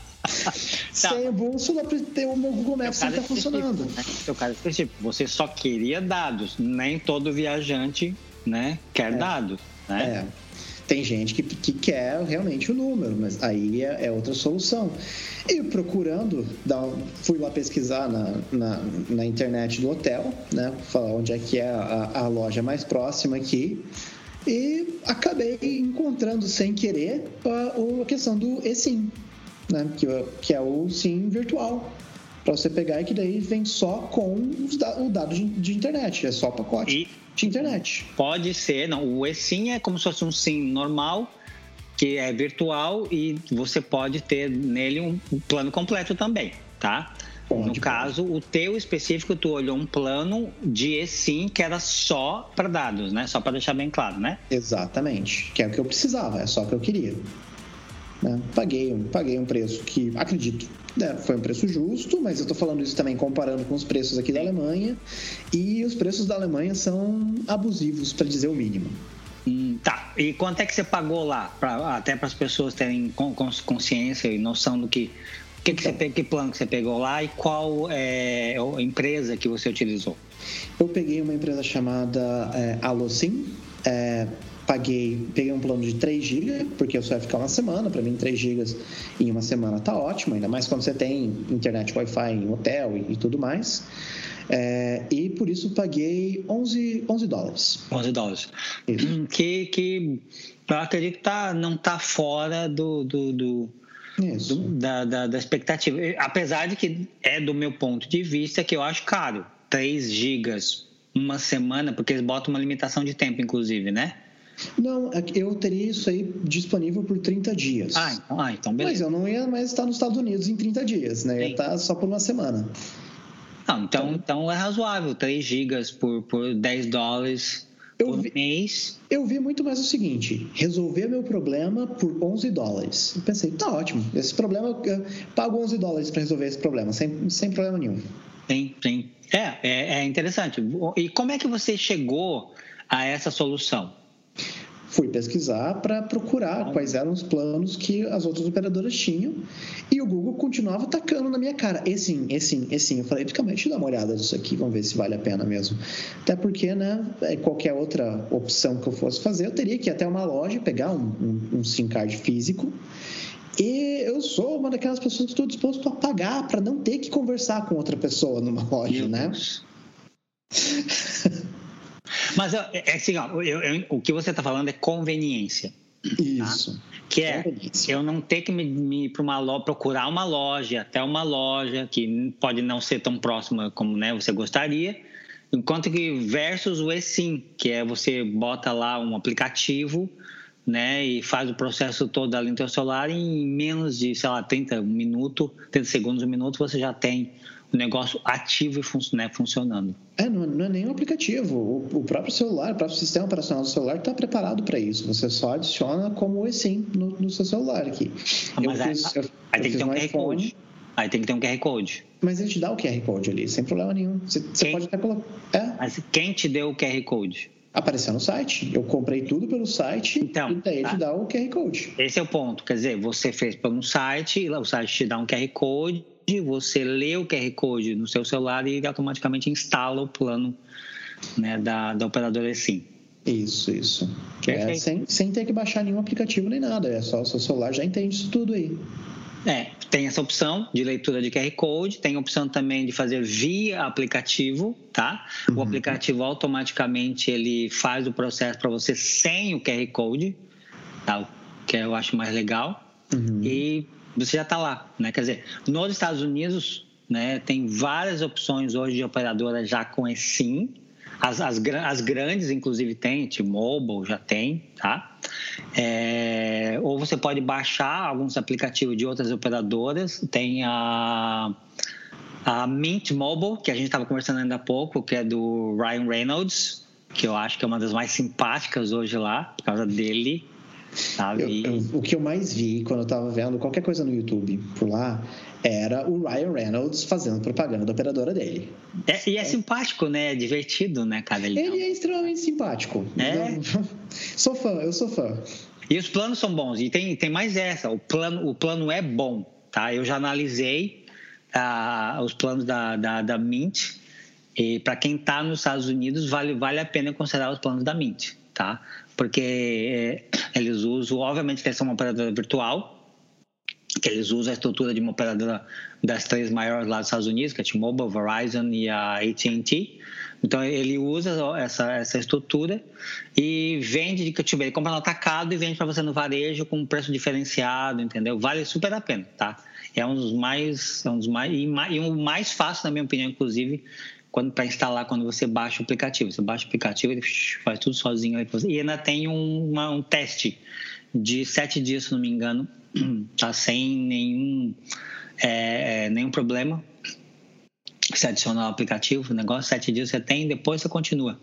Sem bússola, tem o meu Google Maps que está funcionando. Tipo, né? Seu caso específico, você só queria dados, nem todo viajante né, quer é. dados. Né? É. Tem gente que, que quer realmente o número, mas aí é, é outra solução. E procurando, fui lá pesquisar na, na, na, internet do hotel, né? Falar onde é que é a, a loja mais próxima aqui. E acabei encontrando sem querer a, a questão do eSIM, né? Que, que é o SIM virtual para você pegar e que daí vem só com os, o dado de, de internet, é só pacote. E de internet. Pode ser, não. O eSIM é como se fosse um SIM normal, que é virtual e você pode ter nele um plano completo também, tá? Pode, no caso, o teu específico, tu olhou um plano de eSIM que era só para dados, né? Só para deixar bem claro, né? Exatamente. Que é o que eu precisava, é só o que eu queria. Né? Paguei, paguei um preço que, acredito, né, foi um preço justo, mas eu estou falando isso também comparando com os preços aqui da Alemanha. E os preços da Alemanha são abusivos, para dizer o mínimo. Hum, tá. E quanto é que você pagou lá? Pra, até para as pessoas terem consciência e noção do que. Que, que, você, que plano que você pegou lá e qual é a empresa que você utilizou? Eu peguei uma empresa chamada é, Alocim. É, paguei, peguei um plano de 3 GB, porque eu só ia ficar uma semana, para mim 3 GB em uma semana tá ótimo, ainda mais quando você tem internet Wi-Fi em hotel e, e tudo mais. É, e por isso paguei 11, 11 dólares. 11 dólares. Isso. Que, que eu acredito que tá, não está fora do, do, do, do da, da, da, expectativa. Apesar de que é do meu ponto de vista que eu acho caro. 3 gigas uma semana, porque eles botam uma limitação de tempo, inclusive, né? Não, é eu teria isso aí disponível por 30 dias. Ah, então, ah, então beleza. Mas eu não ia mais estar nos Estados Unidos em 30 dias, né? Eu ia estar só por uma semana. Não, então, então é razoável, 3 gigas por, por 10 dólares eu por vi, mês. Eu vi muito mais o seguinte: resolver meu problema por 11 dólares. Eu pensei, tá ótimo, esse problema, eu pago 11 dólares para resolver esse problema, sem, sem problema nenhum. Sim, sim. É, é, é interessante. E como é que você chegou a essa solução? Fui pesquisar para procurar quais eram os planos que as outras operadoras tinham e o Google continuava atacando na minha cara. E sim, e sim, e sim. Eu falei, calma, deixa eu dar uma olhada nisso aqui, vamos ver se vale a pena mesmo. Até porque, né, é, qualquer outra opção que eu fosse fazer, eu teria que ir até uma loja, pegar um, um, um SIM card físico e eu sou uma daquelas pessoas que estou disposto a pagar para não ter que conversar com outra pessoa numa loja, né? Mas é assim, ó, eu, eu, o que você está falando é conveniência. Tá? Isso. Tá? Que é eu não ter que me, me para uma loja, procurar uma loja, até uma loja que pode não ser tão próxima como né, você gostaria. Enquanto que versus o eSIM, que é você bota lá um aplicativo né, e faz o processo todo ali no teu celular em menos de, sei lá, 30 minutos, 30 segundos, um minuto, você já tem negócio ativo e fun né, funcionando. É, não, não, é nem um aplicativo. O, o, próprio celular, o próprio sistema operacional do celular está preparado para isso. Você só adiciona como eSIM no, no seu celular aqui. Ah, mas eu fiz, eu, aí tem que ter um QR Code. Aí tem que ter um QR Code. Mas ele te dá o QR Code ali, sem problema nenhum. Você, você pode até colocar. É. Mas quem te deu o QR Code? apareceu no site. Eu comprei tudo pelo site então, e daí tá. te dá o QR Code. Esse é o ponto. Quer dizer, você fez pelo site, o site te dá um QR Code, você lê o QR Code no seu celular e ele automaticamente instala o plano né, da, da operadora SIM. Isso, isso. É, sem, sem ter que baixar nenhum aplicativo nem nada. É só o seu celular já entende isso tudo aí. É, tem essa opção de leitura de QR Code, tem a opção também de fazer via aplicativo, tá? Uhum. O aplicativo automaticamente ele faz o processo para você sem o QR Code, tá? Que eu acho mais legal. Uhum. E você já está lá, né? Quer dizer, nos Estados Unidos, né, tem várias opções hoje de operadora já com eSIM, as, as, as grandes, inclusive, tem, T-Mobile já tem, tá? É, ou você pode baixar alguns aplicativos de outras operadoras. Tem a, a Mint Mobile, que a gente estava conversando ainda há pouco, que é do Ryan Reynolds, que eu acho que é uma das mais simpáticas hoje lá, por causa dele. Sabe? Eu, eu, o que eu mais vi quando eu estava vendo qualquer coisa no YouTube por lá era o Ryan Reynolds fazendo propaganda da operadora dele. É, e é, é, simpático, né? É divertido, né, cara? Ele, ele é extremamente simpático. É. sou fã, eu sou fã. E os planos são bons. E tem, tem mais essa: o plano, o plano é bom, tá? Eu já analisei uh, os planos da, da, da Mint. E para quem está nos Estados Unidos, vale, vale a pena considerar os planos da Mint, tá? Porque é, eles usam, obviamente, que eles são uma operadora virtual, que eles usam a estrutura de uma operadora das três maiores lá dos Estados Unidos, que é a T-Mobile, Verizon e a AT&T. Então ele usa essa, essa estrutura e vende de que ele compra no atacado e vende para você no varejo com um preço diferenciado, entendeu? Vale super a pena, tá? É um dos mais, é um dos mais e, e um mais fácil na minha opinião, inclusive, quando para instalar quando você baixa o aplicativo. Você baixa o aplicativo ele faz tudo sozinho e ainda tem um, uma, um teste de sete dias, se não me engano, tá sem nenhum, é, é, nenhum problema. Você adiciona o aplicativo, o negócio, sete dias você tem, depois você continua.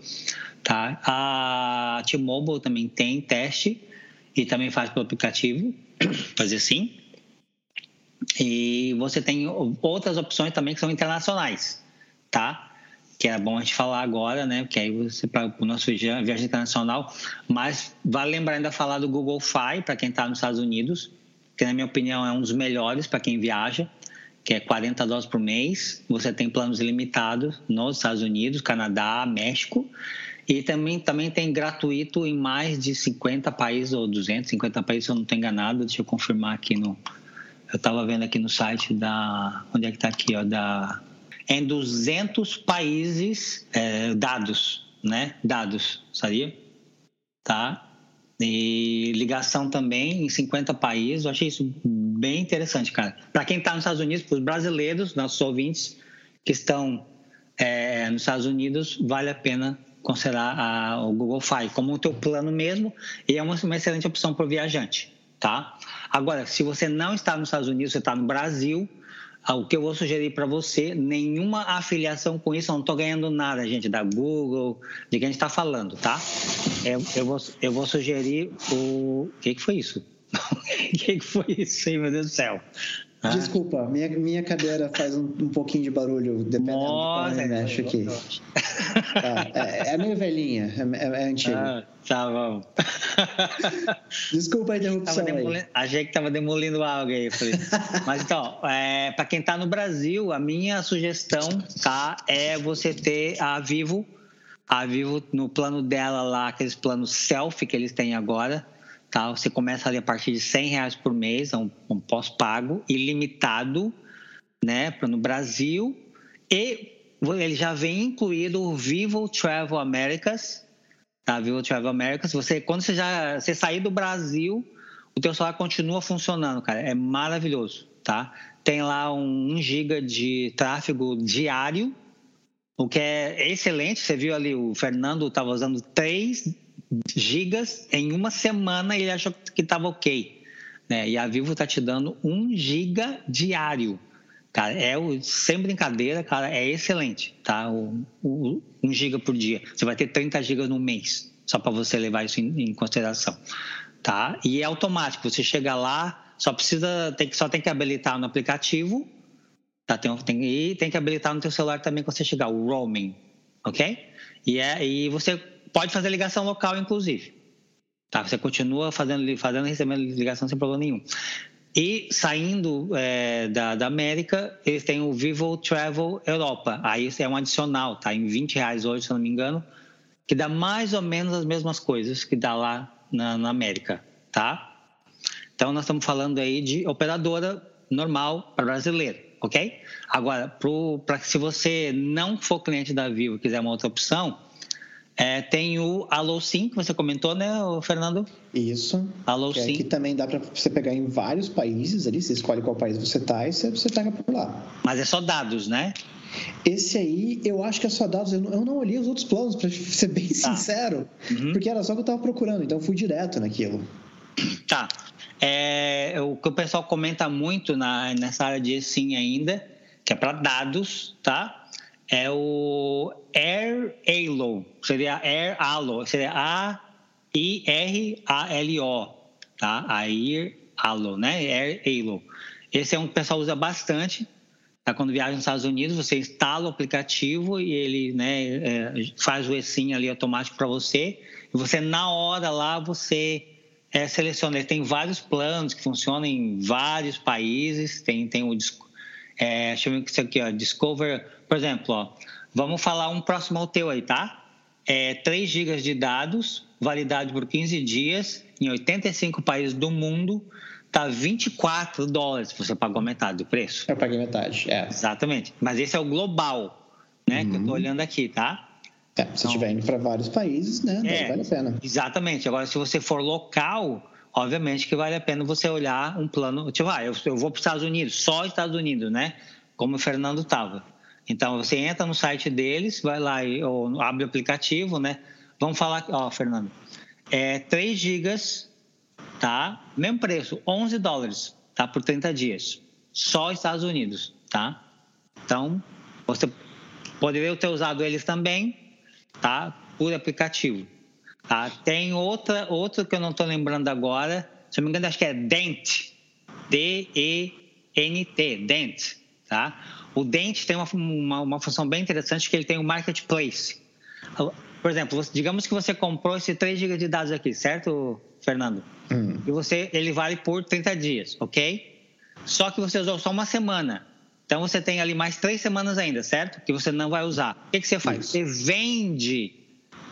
Tá? A T-Mobile também tem teste e também faz pelo aplicativo, fazer assim. E você tem outras opções também que são internacionais, tá? Que é bom a gente falar agora, né? Que aí você para o nosso viagem internacional. Mas vale lembrar ainda falar do Google Fi para quem está nos Estados Unidos, que na minha opinião é um dos melhores para quem viaja, que é 40 dólares por mês. Você tem planos ilimitados nos Estados Unidos, Canadá, México. E também, também tem gratuito em mais de 50 países, ou 250 países, se eu não estou enganado. Deixa eu confirmar aqui no. Eu estava vendo aqui no site da. Onde é que está aqui? Ó, da em 200 países é, dados, né? Dados, sabia? Tá? E ligação também em 50 países. Eu achei isso bem interessante, cara. Para quem está nos Estados Unidos, para os brasileiros, nossos ouvintes que estão é, nos Estados Unidos, vale a pena considerar a, o Google Fi como o teu plano mesmo e é uma, uma excelente opção para o viajante, tá? Agora, se você não está nos Estados Unidos, você está no Brasil, o que eu vou sugerir para você, nenhuma afiliação com isso, eu não estou ganhando nada, gente, da Google, de quem a gente está falando, tá? Eu, eu, vou, eu vou sugerir o. O que, que foi isso? O que, que foi isso aí, meu Deus do céu? Desculpa, minha, minha cadeira faz um, um pouquinho de barulho, dependendo Nossa, de como mexe aqui. Tá, é, é, meio velhinha, é, é, é antigo. Ah, tá bom. Desculpa a interrupção aí. Achei que estava demolindo algo aí. Mas então, é, para quem está no Brasil, a minha sugestão tá, é você ter a Vivo, a Vivo no plano dela lá, aqueles planos selfie que eles têm agora, Tá? Você começa ali a partir de 100 reais por mês, é um, um pós-pago, ilimitado, né, para no Brasil. E ele já vem incluído o Vivo Travel Americas, tá? Vivo Travel Americas. Você, quando você já você sair do Brasil, o teu celular continua funcionando, cara. É maravilhoso, tá? Tem lá um 1 GB de tráfego diário, o que é excelente. Você viu ali, o Fernando estava usando 3 gigas em uma semana ele achou que estava ok. Né? E a Vivo está te dando um giga diário. Cara, é o, sem brincadeira, cara, é excelente, tá? O, o, um giga por dia. Você vai ter 30 gigas no mês, só para você levar isso em, em, consideração, tá? E é automático, você chega lá, só precisa, tem, só tem que habilitar no aplicativo, tá? Tem, tem, e tem que habilitar no teu celular também quando você chegar, o roaming, ok? E, é, e você Pode fazer ligação local, inclusive. Tá? Você continua fazendo, fazendo recebendo ligação sem problema nenhum. E saindo é, da, da, América, eles têm o Vivo Travel Europa. Aí é um adicional, tá? Em 20 reais hoje, se não me engano, que dá mais ou menos as mesmas coisas que dá lá na, na América, tá? Então nós estamos falando aí de operadora normal para brasileiro, ok? Agora, para se você não for cliente da Vivo e quiser uma outra opção, é, tem o Allo Sim, que você comentou, né, Fernando? Isso. Allo que Sim. Aqui também dá para você pegar em vários países ali, você escolhe qual país você está e você, pega por lá. Mas é só dados, né? Esse aí, eu acho que é só dados. Eu não, eu não olhei os outros planos, para ser bem tá. sincero. Uhum. Porque era só o que eu estava procurando, então eu fui direto naquilo. Tá. É, o que o pessoal comenta muito na, nessa área de sim ainda, que é para dados, tá? É o Air Alo, seria Air Alo, seria A-I-R-A-L-O, tá? Air Alo, né? Air. Esse é um que o pessoal usa bastante, tá? Quando viaja nos Estados Unidos, você instala o aplicativo e ele né, é, faz o eSIM ali automático para você, e você, na hora lá, você é, seleciona. Ele tem vários planos que funcionam em vários países, tem, tem o é, ver isso aqui, ó, Discover, por exemplo, ó, vamos falar um próximo ao teu aí, tá? É, 3 GB de dados, validade por 15 dias, em 85 países do mundo, tá 24 dólares. Você pagou metade do preço? Eu paguei metade, é. Exatamente. Mas esse é o global, né? Uhum. Que eu tô uhum. olhando aqui, tá? É, se então, estiver indo para vários países, né? É, vale a pena. Exatamente. Agora, se você for local, obviamente que vale a pena você olhar um plano. Tipo, ah, eu, eu vou para os Estados Unidos, só Estados Unidos, né? Como o Fernando estava. Então, você entra no site deles, vai lá e ou abre o aplicativo, né? Vamos falar, ó, Fernando, é 3 gigas, tá? Mesmo preço, 11 dólares, tá? Por 30 dias. Só Estados Unidos, tá? Então, você poderia ter usado eles também, tá? Por aplicativo. Tá? Tem outra, outro que eu não estou lembrando agora, se não me engano, acho que é Dent. D-E-N-T, Dent. Tá? O Dent tem uma, uma, uma, função bem interessante que ele tem o um marketplace. Por exemplo, digamos que você comprou esse 3 GB de dados aqui, certo, Fernando? Hum. E você, ele vale por 30 dias, ok? Só que você usou só uma semana. Então você tem ali mais três semanas ainda, certo? Que você não vai usar. O que, que você faz? Isso. Você vende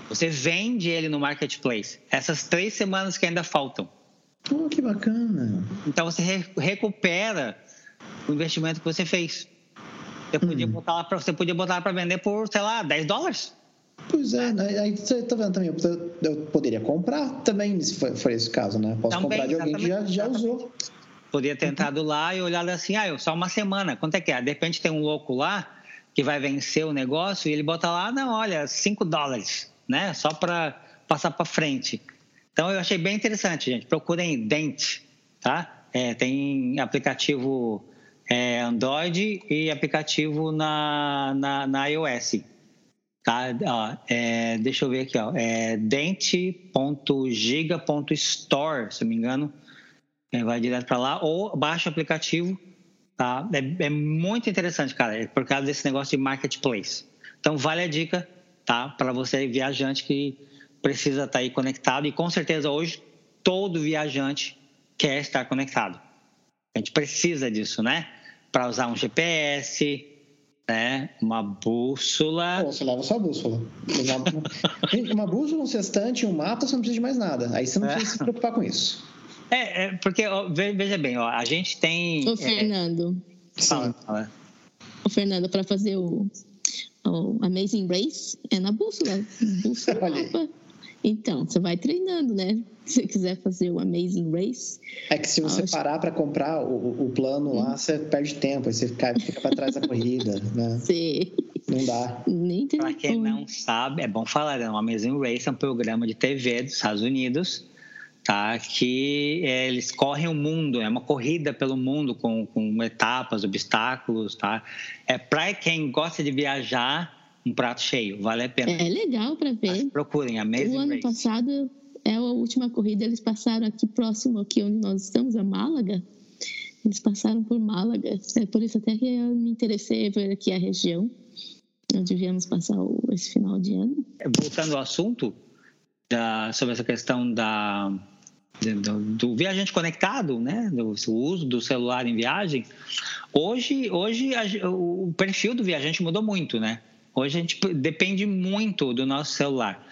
você vende ele no marketplace. Essas três semanas que ainda faltam. Oh, que bacana. Então você re recupera o investimento que você fez. Você podia hum. botar lá para você podia botar para vender por, sei lá, 10 dólares. Pois é, né? aí você tá vendo também, eu poderia comprar também, se for, for esse caso, né? Posso também, comprar de alguém que já, já usou. Podia ter entrado uhum. lá e olhado assim, ah, eu só uma semana, quanto é que é? De repente tem um louco lá que vai vencer o negócio e ele bota lá, não, olha, 5 dólares né? Só para passar para frente. Então eu achei bem interessante, gente. Procurem Dent, tá? É, tem aplicativo é, Android e aplicativo na, na, na iOS. Tá? Ó, é, deixa eu ver aqui, ó. É dent.giga.store, se não me engano. É, vai direto para lá. Ou baixa o aplicativo Tá? É, é, muito interessante, cara, é por causa desse negócio de marketplace. Então, vale a dica tá? para você, viajante, que precisa estar tá aí conectado. E com certeza hoje, todo viajante quer estar conectado. A gente precisa disso, né? Para usar um GPS, né? Uma bússola. Pô, você leva sua bússola. Uma, uma bússola, um sextante, um mapa, você não precisa de mais nada. Aí você não precisa é. se preocupar com isso. É, é porque, ó, veja bem, ó, a gente tem. Ô, Fernando. É... Fala, fala. Ô, Fernando, para fazer o, o Amazing Race é na bússola. Bússola. Então, você vai treinando, né? Se você quiser fazer o Amazing Race. É que se você parar para comprar o, o plano lá, você perde tempo, aí você fica, fica para trás da corrida, né? Sim. Não dá. Para quem não sabe, é bom falar, né? o Amazing Race é um programa de TV dos Estados Unidos, tá? Que é, eles correm o mundo, é uma corrida pelo mundo com, com etapas, obstáculos, tá? É para quem gosta de viajar um prato cheio, vale a pena. É legal para ver. Mas procurem, Amazing O ano Race. passado, é a última corrida, eles passaram aqui próximo, aqui onde nós estamos, a Málaga. Eles passaram por Málaga. É por isso até que eu me interessei ver aqui a região onde viemos passar esse final de ano. Voltando ao assunto da, sobre essa questão da do, do, viajante conectado, né, do, do, uso do celular em viagem, hoje, hoje a, o perfil do viajante mudou muito, né? Hoje a gente depende muito do nosso celular.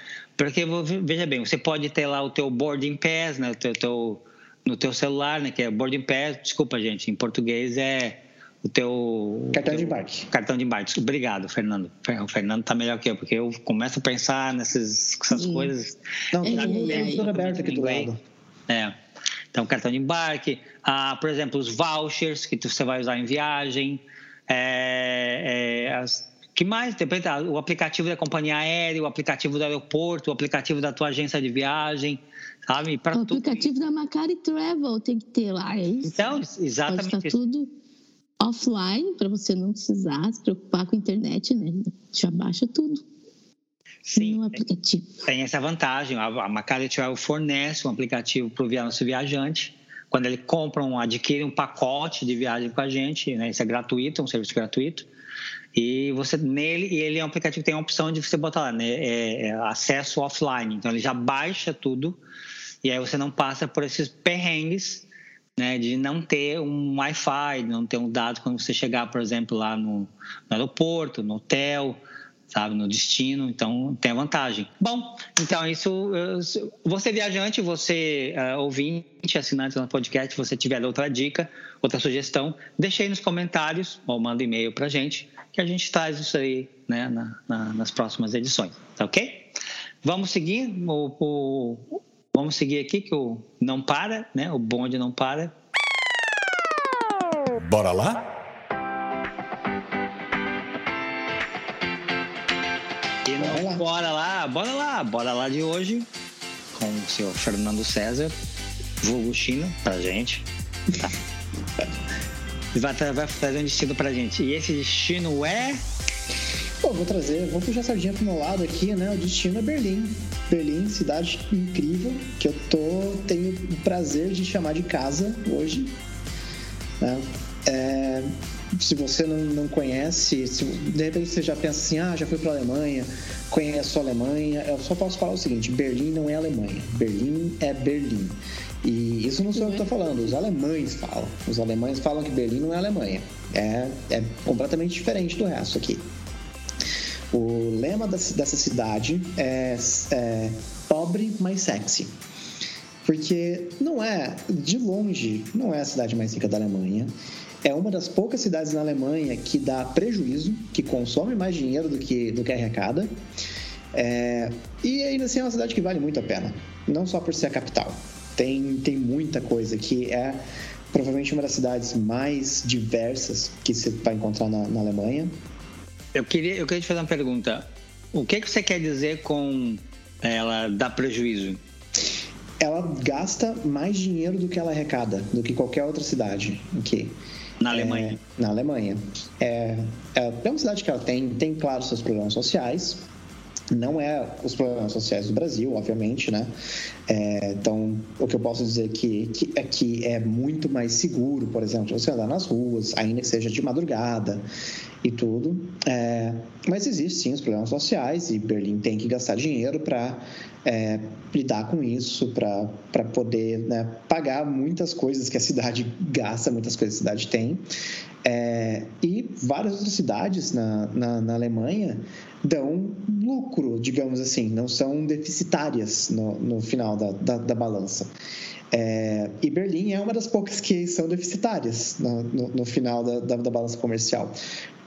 Porque, veja bem, você pode ter lá o teu boarding pass, né, o teu, teu, no teu celular, né, que é boarding pass, desculpa, gente, em português é o teu... Cartão teu, de embarque. Cartão de embarque. Obrigado, Fernando. O Fernando tá melhor que eu, porque eu começo a pensar nessas, nessas coisas... Não, tem tudo aberto aqui do lado. É. Então, cartão de embarque, ah, por exemplo, os vouchers que você vai usar em viagem, é, é, as, que mais? O aplicativo da companhia aérea, o aplicativo do aeroporto, o aplicativo da tua agência de viagem, sabe? Pra o aplicativo da Macari Travel tem que ter lá, é isso? Então, exatamente. Pode estar tudo offline para você não precisar se preocupar com a internet, né? Já baixa tudo. Sim, no aplicativo. Tem essa vantagem. A Macari Travel fornece um aplicativo para o nosso viajante. Quando ele compra um, adquire um pacote de viagem com a gente, né? Isso é gratuito, é um serviço gratuito e você nele e ele é um aplicativo que tem a opção de você botar lá, né, é, é acesso offline. Então ele já baixa tudo e aí você não passa por esses perrengues, né, de não ter um Wi-Fi, não ter um dado quando você chegar, por exemplo, lá no, no aeroporto, no hotel, sabe, no destino, então tem a vantagem. Bom, então isso, você viajante, você uh, ouvinte, assinante do podcast, você tiver outra dica, outra sugestão, deixe aí nos comentários ou manda e-mail para gente, que a gente traz isso aí né, na, na, nas próximas edições, tá ok? Vamos seguir o, o, vamos seguir aqui que o não para, né? O bonde não para. Bora lá? Bora lá, bora lá, de hoje com o senhor Fernando César, vulgo Chino, pra gente. Vai, vai trazer um destino pra gente. E esse destino é. Pô, vou trazer, vou puxar a sardinha pro meu lado aqui, né? O destino é Berlim. Berlim, cidade incrível, que eu tô, tenho o prazer de chamar de casa hoje. Né? É, se você não, não conhece, se, de repente você já pensa assim, ah, já fui para a Alemanha, conheço a Alemanha, eu só posso falar o seguinte: Berlim não é Alemanha, Berlim é Berlim. E isso não sou eu que estou falando, os alemães falam. Os alemães falam que Berlim não é Alemanha. É, é completamente diferente do resto aqui. O lema dessa cidade é, é pobre, mas sexy. Porque não é, de longe, não é a cidade mais rica da Alemanha é uma das poucas cidades na Alemanha que dá prejuízo, que consome mais dinheiro do que, do que arrecada. É, e ainda assim é uma cidade que vale muito a pena, não só por ser a capital. Tem, tem muita coisa que é provavelmente uma das cidades mais diversas que você vai encontrar na, na Alemanha. Eu queria, eu queria te fazer uma pergunta. O que, que você quer dizer com ela dar prejuízo? Ela gasta mais dinheiro do que ela arrecada, do que qualquer outra cidade aqui. Na Alemanha. É, na Alemanha. É, é, uma cidade que ela tem, tem, claro, seus problemas sociais. Não é os problemas sociais do Brasil, obviamente, né? É, então, o que eu posso dizer que, que é que é muito mais seguro, por exemplo, você andar nas ruas, ainda que seja de madrugada e tudo. É, mas existem sim os problemas sociais e Berlim tem que gastar dinheiro para é, lidar com isso, para poder né, pagar muitas coisas que a cidade gasta, muitas coisas que a cidade tem. É, e várias outras cidades na, na, na, Alemanha dão lucro, digamos assim, não são deficitárias no, no final da, da, da balança. É, e Berlim é uma das poucas que são deficitárias no, no, no final da, da, da, balança comercial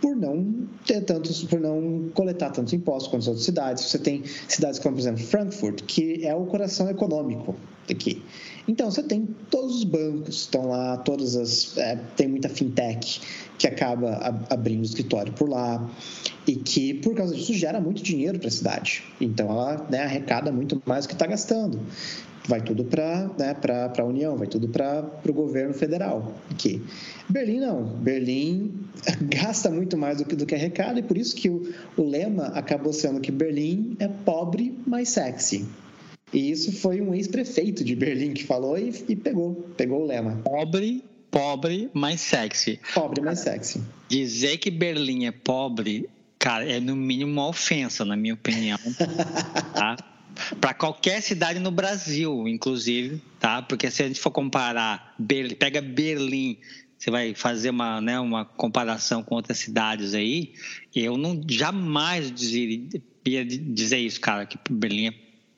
por não ter tantos, por não coletar tantos impostos quanto as outras cidades. Você tem cidades como, por exemplo, Frankfurt, que é o coração econômico aqui. Então, você tem todos os bancos, estão lá, todas as. É, tem muita fintech que acaba abrindo escritório por lá e que, por causa disso, gera muito dinheiro para a cidade. Então, ela né, arrecada muito mais do que está gastando vai tudo para né, a União, vai tudo para o governo federal aqui. Berlim não. Berlim gasta muito mais do que, do que arrecada e por isso que o, o lema acabou sendo que Berlim é pobre, mas sexy. E isso foi um ex-prefeito de Berlim que falou e, e, pegou, pegou o lema. Pobre, pobre, mas sexy. Pobre, mais sexy. Dizer que Berlim é pobre, cara, é no mínimo uma ofensa, na minha opinião. tá? para qualquer cidade no Brasil, inclusive, tá? Porque se a gente for comparar, pega Berlim, você vai fazer uma, né, uma comparação com outras cidades aí, eu não jamais dizeria, dizer isso, cara, que Berlim é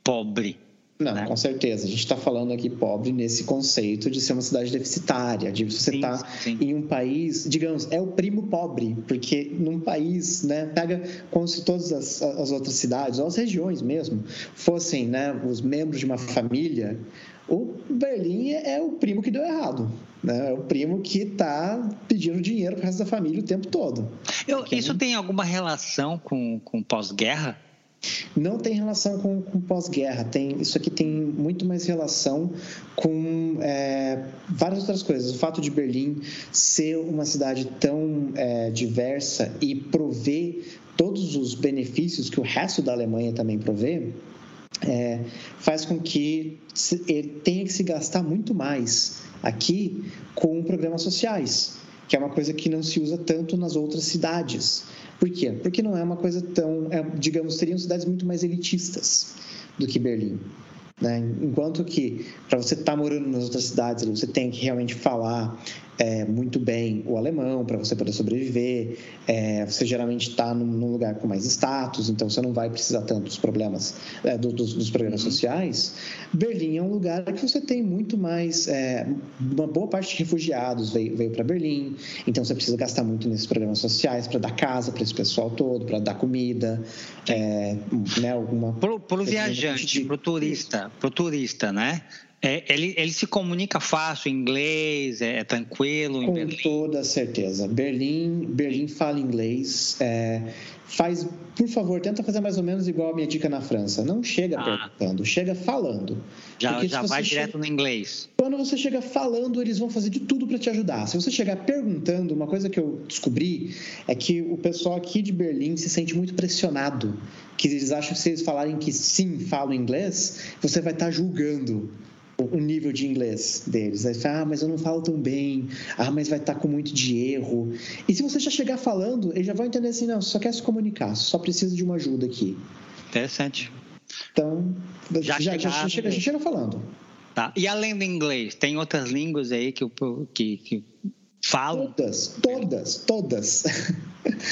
pobre. Não, né? com certeza. A gente está falando aqui pobre nesse conceito de ser uma cidade deficitária, de você estar tá em um país, digamos, é o primo pobre, porque num país, né, pega como se todas as, as outras cidades, ou as regiões mesmo, fossem né, os membros de uma família, o Berlim é o primo que deu errado. Né? É o primo que está pedindo dinheiro para o resto da família o tempo todo. Eu, isso tem alguma relação com, com pós-guerra? Não tem relação com, com pós-guerra, tem isso aqui tem muito mais relação com é, várias outras coisas. O fato de Berlim ser uma cidade tão é, diversa e prover todos os benefícios que o resto da Alemanha também provê, é, faz com que ele tenha que se gastar muito mais aqui com programas sociais, que é uma coisa que não se usa tanto nas outras cidades. Por quê? Porque não é uma coisa tão, é, digamos, seriam cidades muito mais elitistas do que Berlim. Né? Enquanto que, para você estar tá morando nas outras cidades, você tem que realmente falar é, muito bem o alemão para você poder sobreviver. É, você geralmente está num, num, lugar com mais status, então você não vai precisar tanto dos problemas é, do, dos, dos, programas uhum. sociais. Berlim é um lugar que você tem muito mais. É, uma boa parte de refugiados veio, veio para Berlim, então você precisa gastar muito nesses programas sociais para dar casa para esse pessoal todo, para dar comida, é, né, alguma. Para o viajante, para o turista, para o turista, né? É, ele, ele se comunica fácil em inglês, é, é tranquilo em Com Berlim? toda certeza. Berlim, Berlim fala inglês. É, faz, por favor, tenta fazer mais ou menos igual a minha dica na França. Não chega ah. perguntando, chega falando. Já, já vai direto chega, no inglês. Quando você chega falando, eles vão fazer de tudo para te ajudar. Se você chegar perguntando, uma coisa que eu descobri é que o pessoal aqui de Berlim se sente muito pressionado. Que eles acham que se eles falarem que sim, falam inglês, você vai estar tá julgando o nível de inglês deles. Fala, ah, mas eu não falo tão bem, ah, mas vai estar com muito de erro. E se você já chegar falando, eles já vão entender assim, não, só quer se comunicar, só precisa de uma ajuda aqui. Interessante. Então, já, já, já, já chega, já chega falando. Tá. E além do inglês, tem outras línguas aí que, que, que falam? Todas, todas, todas.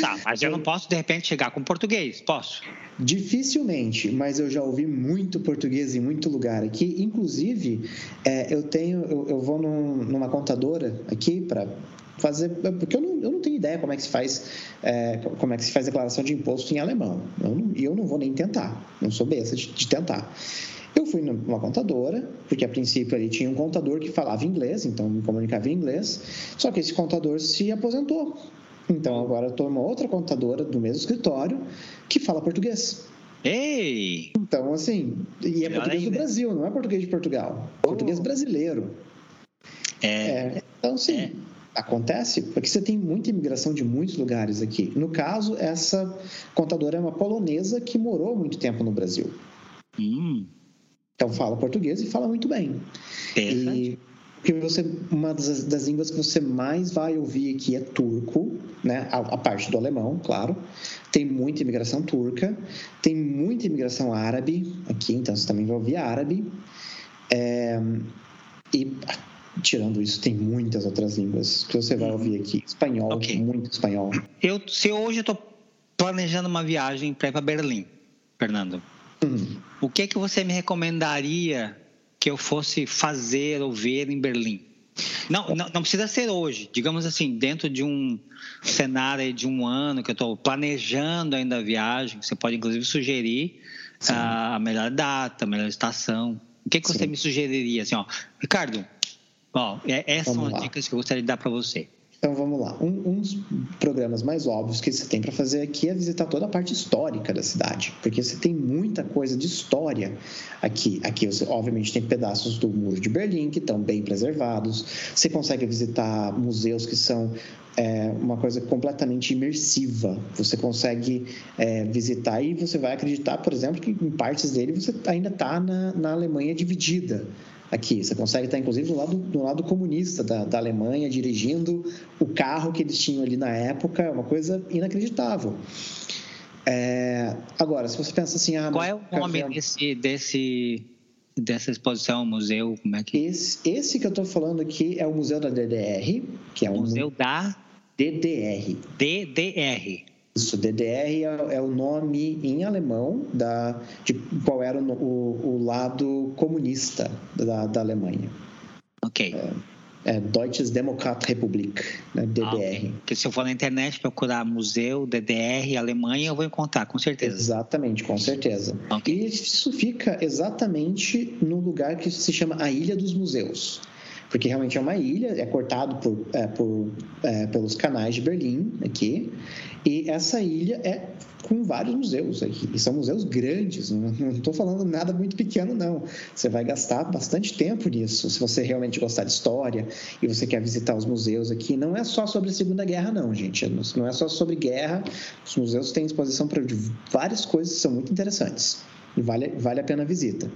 Tá, mas eu não posso, de repente, chegar com português, posso? Dificilmente, mas eu já ouvi muito português em muito lugar aqui. Inclusive, é, eu tenho, eu, eu vou num, numa contadora aqui para fazer, porque eu não, eu não tenho ideia como é que se faz, é, como é que se faz declaração de imposto em alemão. E eu, eu não vou nem tentar, não sou besta de, de tentar. Eu fui numa contadora, porque a princípio ali tinha um contador que falava inglês, então me comunicava em inglês, só que esse contador se aposentou. Então agora eu estou numa outra contadora do mesmo escritório que fala português. Ei! Então, assim, e é português do Brasil, não é português de Portugal. Oh. Português brasileiro. É. é então, sim. Acontece, porque você tem muita imigração de muitos lugares aqui. No caso, essa contadora é uma polonesa que morou muito tempo no Brasil. Hum. Então fala português e fala muito bem. E que você, uma das, das, línguas que você mais vai ouvir aqui é turco, né? A, a, parte do alemão, claro. Tem muita imigração turca, tem muita imigração árabe aqui, então você também vai ouvir árabe. É, e tirando isso, tem muitas outras línguas que você vai ouvir aqui. Espanhol, okay. muito espanhol. Eu, se hoje eu estou planejando uma viagem para ir para Berlim, Fernando, uhum. o que é que você me recomendaria que eu fosse fazer ou ver em Berlim? Não, não, não, precisa ser hoje. Digamos assim, dentro de um cenário de um ano que eu estou planejando ainda a viagem, você pode inclusive sugerir a melhor data, a melhor estação. O que, que você me sugeriria? Assim, ó, Ricardo, ó, é, essas são as dicas que eu gostaria de dar para você. Então vamos lá. Um, um, dos programas mais óbvios que você tem para fazer aqui é visitar toda a parte histórica da cidade, porque você tem muita coisa de história aqui. Aqui você, obviamente, tem pedaços do Muro de Berlim que estão bem preservados. Você consegue visitar museus que são é, uma coisa completamente imersiva. Você consegue é, visitar e você vai acreditar, por exemplo, que em partes dele você ainda está na, na Alemanha dividida aqui. Você consegue estar, inclusive, do lado, do lado comunista da, da Alemanha, dirigindo o carro que eles tinham ali na época, é uma coisa inacreditável. É, agora, se você pensa assim... Ah, Qual é o nome desse, desse, dessa exposição, museu? Como é que... esse, esse que eu estou falando aqui é o Museu da DDR, que é o... Museu da... DDR. DDR. Isso, DDR é, é, o nome em alemão da, de qual era o, o, o lado comunista da, da Alemanha. Ok. É, é Deutsches Demokratrepublik, né, DDR. Ah, okay. Porque se eu for na internet procurar museu, DDR, Alemanha, eu vou encontrar, com certeza. Exatamente, com certeza. Okay. E isso fica exatamente no lugar que se chama a Ilha dos Museus porque realmente é uma ilha, é cortado por, é, por é, pelos canais de Berlim aqui, e essa ilha é com vários museus aqui, e são museus grandes, não estou falando nada muito pequeno, não. Você vai gastar bastante tempo nisso, se você realmente gostar de história e você quer visitar os museus aqui. Não é só sobre a Segunda Guerra, não, gente. Não é só sobre guerra. Os museus têm exposição para várias coisas que são muito interessantes e vale, vale a pena a visita.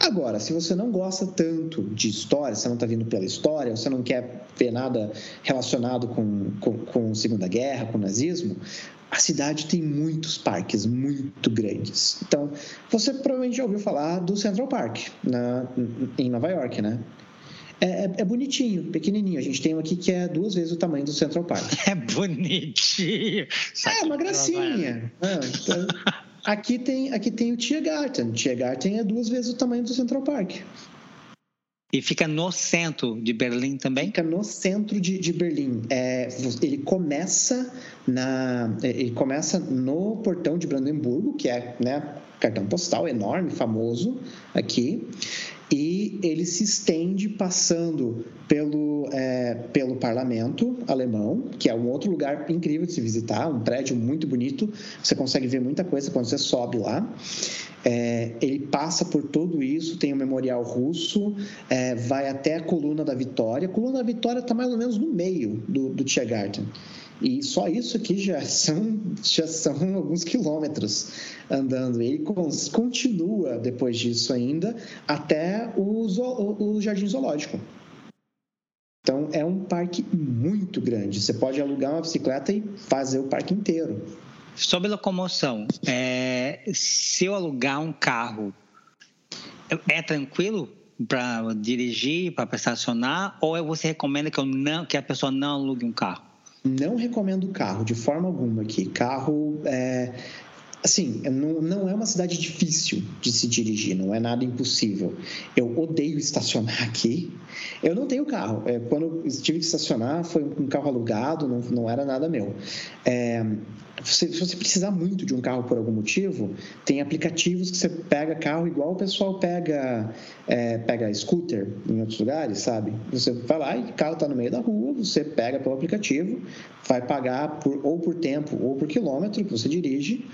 Agora, se você não gosta tanto de história, você não está vindo pela história, você não quer ver nada relacionado com, com, com Segunda Guerra, com nazismo, a cidade tem muitos parques muito grandes. Então, você provavelmente já ouviu falar do Central Park na, em Nova York, né? É, é, é, bonitinho, pequenininho. A gente tem um aqui que é duas vezes o tamanho do Central Park. É bonitinho. É, uma gracinha. Ah, então, Aqui tem, aqui tem o Tiergarten. O Tiergarten é duas vezes o tamanho do Central Park. E fica no centro de Berlim também? Fica no centro de, de Berlim. É, ele começa na, ele começa no portão de Brandemburgo, que é né, cartão postal enorme, famoso aqui e ele se estende passando pelo, é, pelo parlamento alemão, que é um outro lugar incrível de se visitar, um prédio muito bonito, você consegue ver muita coisa quando você sobe lá. É, ele passa por tudo isso, tem o memorial russo, é, vai até a coluna da Vitória. A coluna da Vitória está mais ou menos no meio do, do Tiergarten. E só isso aqui já são, já são alguns quilômetros andando. Ele continua depois disso ainda até o, o Jardim Zoológico. Então é um parque muito grande. Você pode alugar uma bicicleta e fazer o parque inteiro. Sobre locomoção, é, se eu alugar um carro, é tranquilo para dirigir, para estacionar, ou você recomenda que, eu não, que a pessoa não alugue um carro? Não recomendo carro, de forma alguma aqui. Carro é. Assim, não, não é uma cidade difícil de se dirigir, não é nada impossível. Eu odeio estacionar aqui. Eu não tenho carro. É, quando tive que estacionar, foi um carro alugado, não, não era nada meu. É, se você precisar muito de um carro por algum motivo, tem aplicativos que você pega carro igual o pessoal pega, é, pega scooter em outros lugares, sabe? Você vai lá e o carro está no meio da rua, você pega pelo aplicativo, vai pagar por, ou por tempo ou por quilômetro que você dirige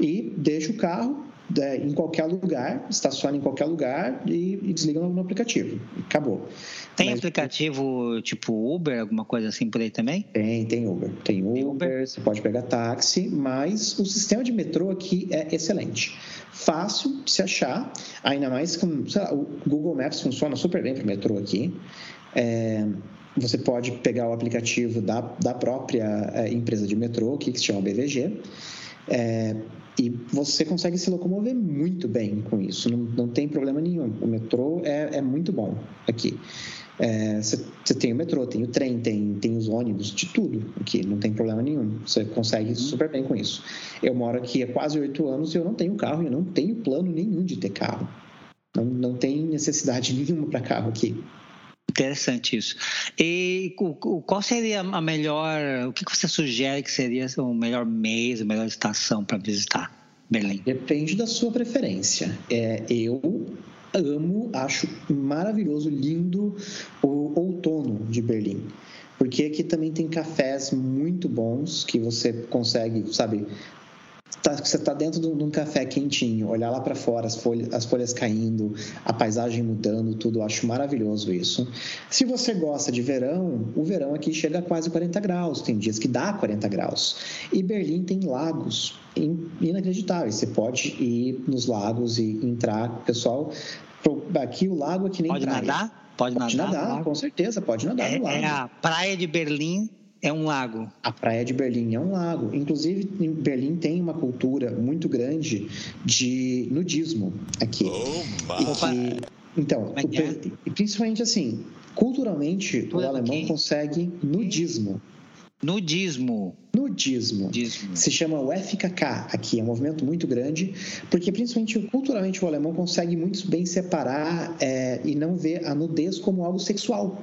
e deixa o carro é, em qualquer lugar, estaciona em qualquer lugar e, e desliga no, no, aplicativo. Acabou. Tem Mas, aplicativo tipo Uber, alguma coisa assim por aí também? Tem, tem Uber. Tem Uber, tem Uber, você pode pegar táxi, mas o sistema de metrô aqui é excelente. Fácil de se achar, ainda mais com lá, o Google Maps funciona super bem para o metrô aqui. É, você pode pegar o aplicativo da, da própria é, empresa de metrô, que se chama BVG, é, e você consegue se locomover muito bem com isso, não, não tem problema nenhum. O metrô é, é muito bom aqui. É, você, você, tem o metrô, tem o trem, tem, tem os ônibus, de tudo aqui, não tem problema nenhum. Você consegue uhum. super bem com isso. Eu moro aqui há quase oito anos e eu não tenho carro e eu não tenho plano nenhum de ter carro. Não, não tem necessidade nenhuma para carro aqui. Interessante isso. E qual seria a melhor. O que você sugere que seria o melhor mês, a melhor estação para visitar Berlim? Depende da sua preferência. É, eu amo, acho maravilhoso, lindo o outono de Berlim. Porque aqui também tem cafés muito bons que você consegue, sabe, tá, você está dentro de um café quentinho, olhar lá para fora, as folhas, as folhas caindo, a paisagem mudando, tudo, eu acho maravilhoso isso. Se você gosta de verão, o verão aqui chega a quase 40 graus, tem dias que dá 40 graus. E Berlim tem lagos inacreditáveis, você pode ir nos lagos e entrar, pessoal, aqui o lago é que nem pode praia. Nadar? Pode, pode nadar? nadar com certeza, pode nadar é, no lago. É a praia de Berlim é um lago. A praia de Berlim é um lago. Inclusive, em Berlim tem uma cultura muito grande de nudismo aqui. Oh, e que, então, é que é? o, principalmente assim, culturalmente, o alemão consegue nudismo. Nudismo. Nudismo. Nudismo. Se chama o FKK aqui, é um movimento muito grande, porque principalmente culturalmente o alemão consegue muito bem separar é, e não ver a nudez como algo sexual.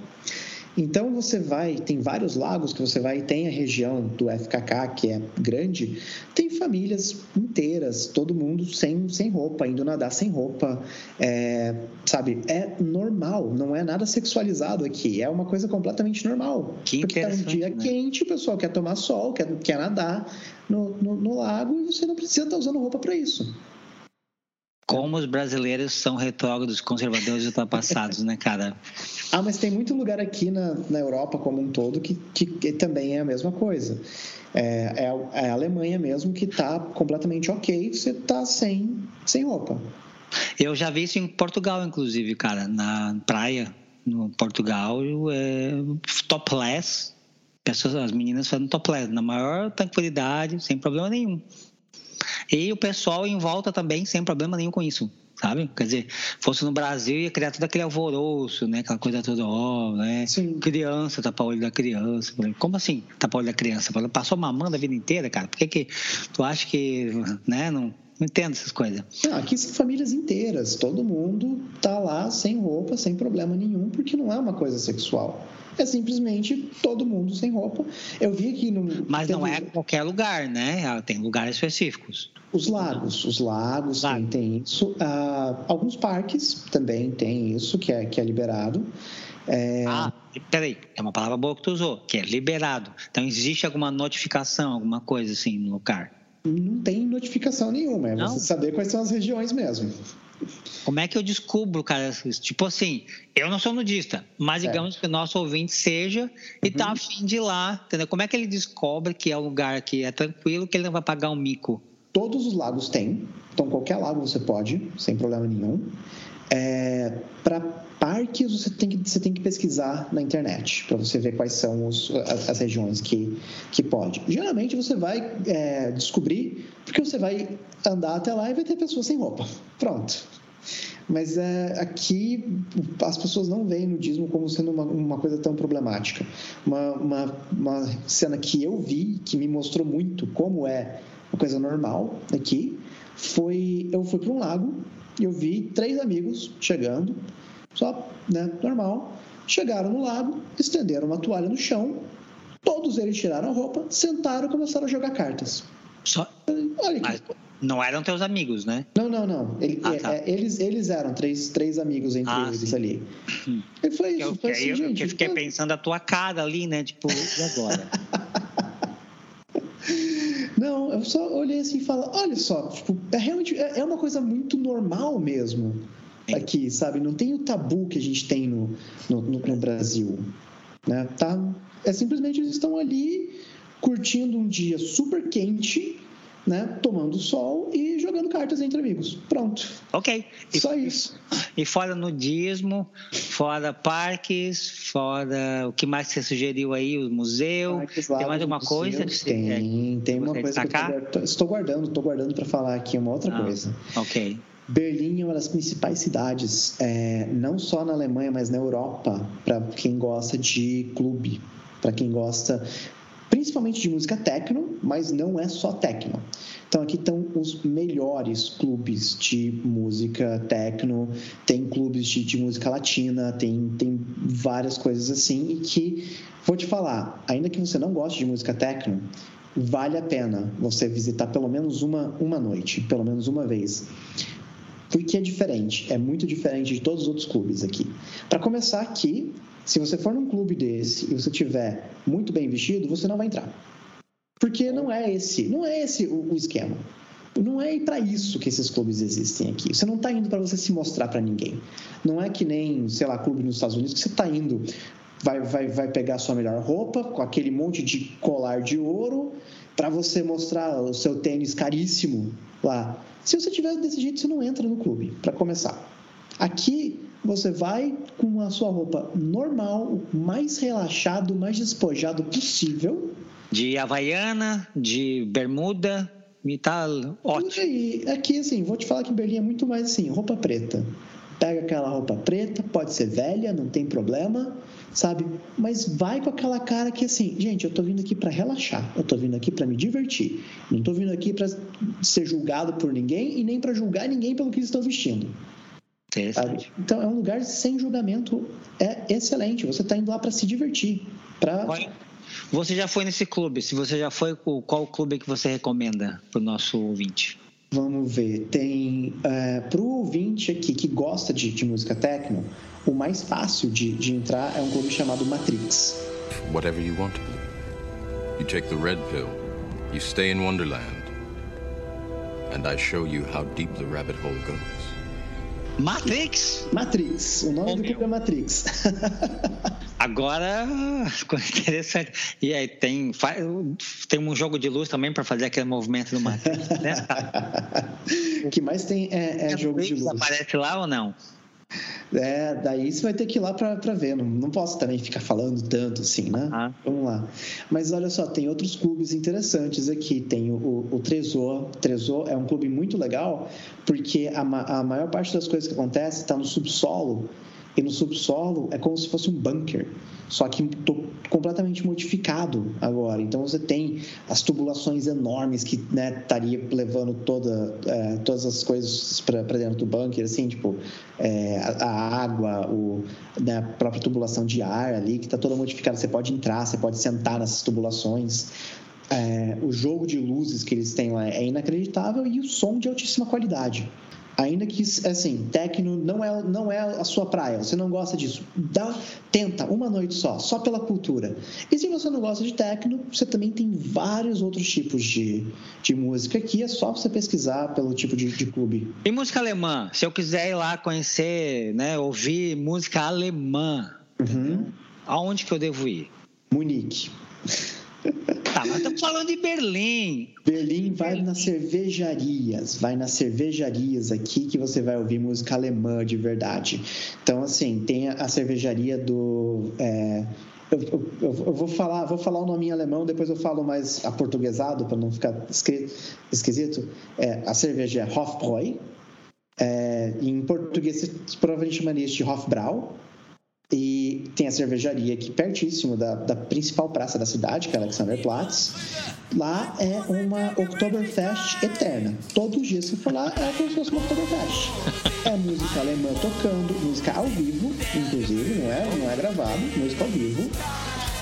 Então você vai, tem vários lagos que você vai, tem a região do FKK que é grande, tem famílias inteiras, todo mundo sem, sem roupa, indo nadar sem roupa, é, sabe? É normal, não é nada sexualizado aqui, é uma coisa completamente normal. Que porque tá um dia né? quente, o pessoal quer tomar sol, quer, quer nadar no, no, no lago e você não precisa estar usando roupa para isso. Como os brasileiros são retrógrados, conservadores e ultrapassados, né, cara? Ah, mas tem muito lugar aqui na, na Europa como um todo que, que, que também é a mesma coisa. É, é, é a Alemanha mesmo que está completamente ok, você está sem, sem roupa. Eu já vi isso em Portugal, inclusive, cara, na praia, no Portugal, é topless, pessoas, as meninas fazendo topless, na maior tranquilidade, sem problema nenhum. E o pessoal em volta também, sem problema nenhum com isso sabe? Quer dizer, fosse no Brasil ia criar todo aquele alvoroço, né? Aquela coisa toda, ó, né? Sim. Criança, tapar o olho da criança. Como assim tapar o olho da criança? Passou mamando a vida inteira, cara. Por que que tu acha que, né? Não, não entendo essas coisas. Não, aqui são famílias inteiras. Todo mundo tá lá sem roupa, sem problema nenhum, porque não é uma coisa sexual é simplesmente todo mundo sem roupa. Eu vi aqui no. Mas não é qualquer lugar, né? Tem lugares específicos. Os lagos, os lagos Lago. tem, tem isso. Ah, alguns parques também tem isso, que é, que é liberado. É... Ah, peraí, é uma palavra boa que tu usou, que é liberado. Então, existe alguma notificação, alguma coisa assim no lugar? Não tem notificação nenhuma, é não? você saber quais são as regiões mesmo. Como é que eu descubro, cara? Tipo assim, eu não sou nudista, mas digamos é. que o nosso ouvinte seja e uhum. tá afim de ir lá, entendeu? Como é que ele descobre que é um lugar que é tranquilo, que ele não vai pagar um mico? Todos os lagos têm, então qualquer lago você pode, sem problema nenhum. É, para parques você tem, que, você tem que pesquisar na internet para você ver quais são os, as regiões que, que pode. Geralmente você vai é, descobrir porque você vai andar até lá e vai ter pessoas sem roupa. Pronto. Mas é, aqui as pessoas não veem nudismo como sendo uma, uma coisa tão problemática. Uma, uma, uma cena que eu vi, que me mostrou muito como é uma coisa normal aqui, foi eu fui para um lago eu vi três amigos chegando, só, né, normal. Chegaram no lago, estenderam uma toalha no chão, todos eles tiraram a roupa, sentaram e começaram a jogar cartas. Só... Olha que... Mas não eram teus amigos, né? Não, não, não. Ele, ah, tá. é, eles, eles eram três, três amigos entre ah, eles sim. ali. Hum. E foi isso. Eu, foi assim, eu, gente, eu fiquei então... pensando a tua cara ali, né? Tipo, e agora? Não, eu só olhei assim e falei, olha só, tipo, é realmente é, é uma coisa muito normal mesmo aqui, sabe? Não tem o tabu que a gente tem no, no, no, no Brasil. Né? Tá, é simplesmente eles estão ali curtindo um dia super quente né, tomando sol e jogando cartas entre amigos. Pronto. Ok. E, Só isso. E fora nudismo, fora parques, fora o que mais você sugeriu aí, o museu. Parques, tem mais alguma coisa? Que tem, é, tem uma coisa destacar? que eu estou guardando, estou guardando para falar aqui uma outra ah, coisa. Ok. Berlim é uma das principais cidades, é, não só na Alemanha, mas na Europa, para quem gosta de clube, para quem gosta principalmente de música techno, mas não é só techno. Então aqui estão os melhores clubes de música techno, tem clubes de, de, música latina, tem, tem várias coisas assim e que vou te falar, ainda que você não goste de música techno, vale a pena você visitar pelo menos uma, uma noite, pelo menos uma vez. Porque é diferente, é muito diferente de todos os outros clubes aqui. Para começar aqui, se você for num clube desse e você tiver muito bem vestido, você não vai entrar. Porque não é esse, não é esse o, o esquema. Não é para isso que esses clubes existem aqui. Você não está indo para você se mostrar para ninguém. Não é que nem, sei lá, clube nos Estados Unidos que você está indo, vai, vai, vai pegar sua melhor roupa com aquele monte de colar de ouro para você mostrar o seu tênis caríssimo lá. Se você tiver desse jeito, você não entra no clube, para começar. Aqui você vai com a sua roupa normal, mais relaxado, mais despojado possível. De havaiana, de bermuda, e tá ótimo. E aqui, assim, vou te falar que em Berlim é muito mais assim, roupa preta. Pega aquela roupa preta, pode ser velha, não tem problema, sabe? Mas vai com aquela cara que assim, gente, eu tô vindo aqui para relaxar, eu tô vindo aqui para me divertir. Não tô vindo aqui para ser julgado por ninguém e nem para julgar ninguém pelo que eles estão vestindo. Interessante. Então é um lugar sem julgamento, é excelente. Você está indo lá para se divertir. Pra... Você já foi nesse clube? Se você já foi, qual clube que você recomenda para o nosso ouvinte? Vamos ver. Tem é, para o ouvinte aqui que gosta de, de música techno, o mais fácil de, de entrar é um clube chamado Matrix. Whatever you want to be. You take the red pill. You stay in Wonderland. And I show you how deep the rabbit hole goes. Matrix? Matrix. O nome do clube é Matrix. Agora ficou interessante. E aí tem, tem um jogo de luz também para fazer aquele movimento do Matrix, né? o que mais tem é, é jogo de luz. Aparece lá ou não? É, daí você vai ter que ir lá para ver. Não, não posso também ficar falando tanto assim, né? Ah. Vamos lá. Mas olha só, tem outros clubes interessantes aqui. Tem o, o, o Tresor. Tresor é um clube muito legal porque a, a maior parte das coisas que acontece está no subsolo e no subsolo é como se fosse um bunker, só que completamente modificado agora. Então você tem as tubulações enormes que né, estaria levando toda, é, todas as coisas para dentro do bunker, assim, tipo é, a, a, água, o, né, a própria tubulação de ar ali, que está toda modificada. Você pode entrar, você pode sentar nessas tubulações. É, o jogo de luzes que eles têm lá é inacreditável e o som de altíssima qualidade. Ainda que, assim, techno não é, não é a sua praia, você não gosta disso, dá, tenta uma noite só, só pela cultura. E se você não gosta de techno, você também tem vários outros tipos de, de música aqui, é só você pesquisar pelo tipo de, de clube. E música alemã? Se eu quiser ir lá conhecer, né, ouvir música alemã, uhum. aonde que eu devo ir? Munique. Tá, mas estamos falando de Berlim. Berlim vai nas cervejarias, vai nas cervejarias aqui que você vai ouvir música alemã de verdade. Então, assim, tem a cervejaria do. É, eu, eu, eu, vou falar, vou falar o nome em alemão, depois eu falo mais aportuguesado para não ficar esquisito. É, a cerveja é Hofbräu. É, em português, provavelmente chamaria de Hofbrau. E tem a cervejaria aqui pertíssimo da, da principal praça da cidade, que é Alexanderplatz. Lá é uma Oktoberfest eterna. Todos os dias que for lá é como se fosse uma Oktoberfest. É música alemã tocando, música ao vivo, inclusive, não é, não é gravado, música ao vivo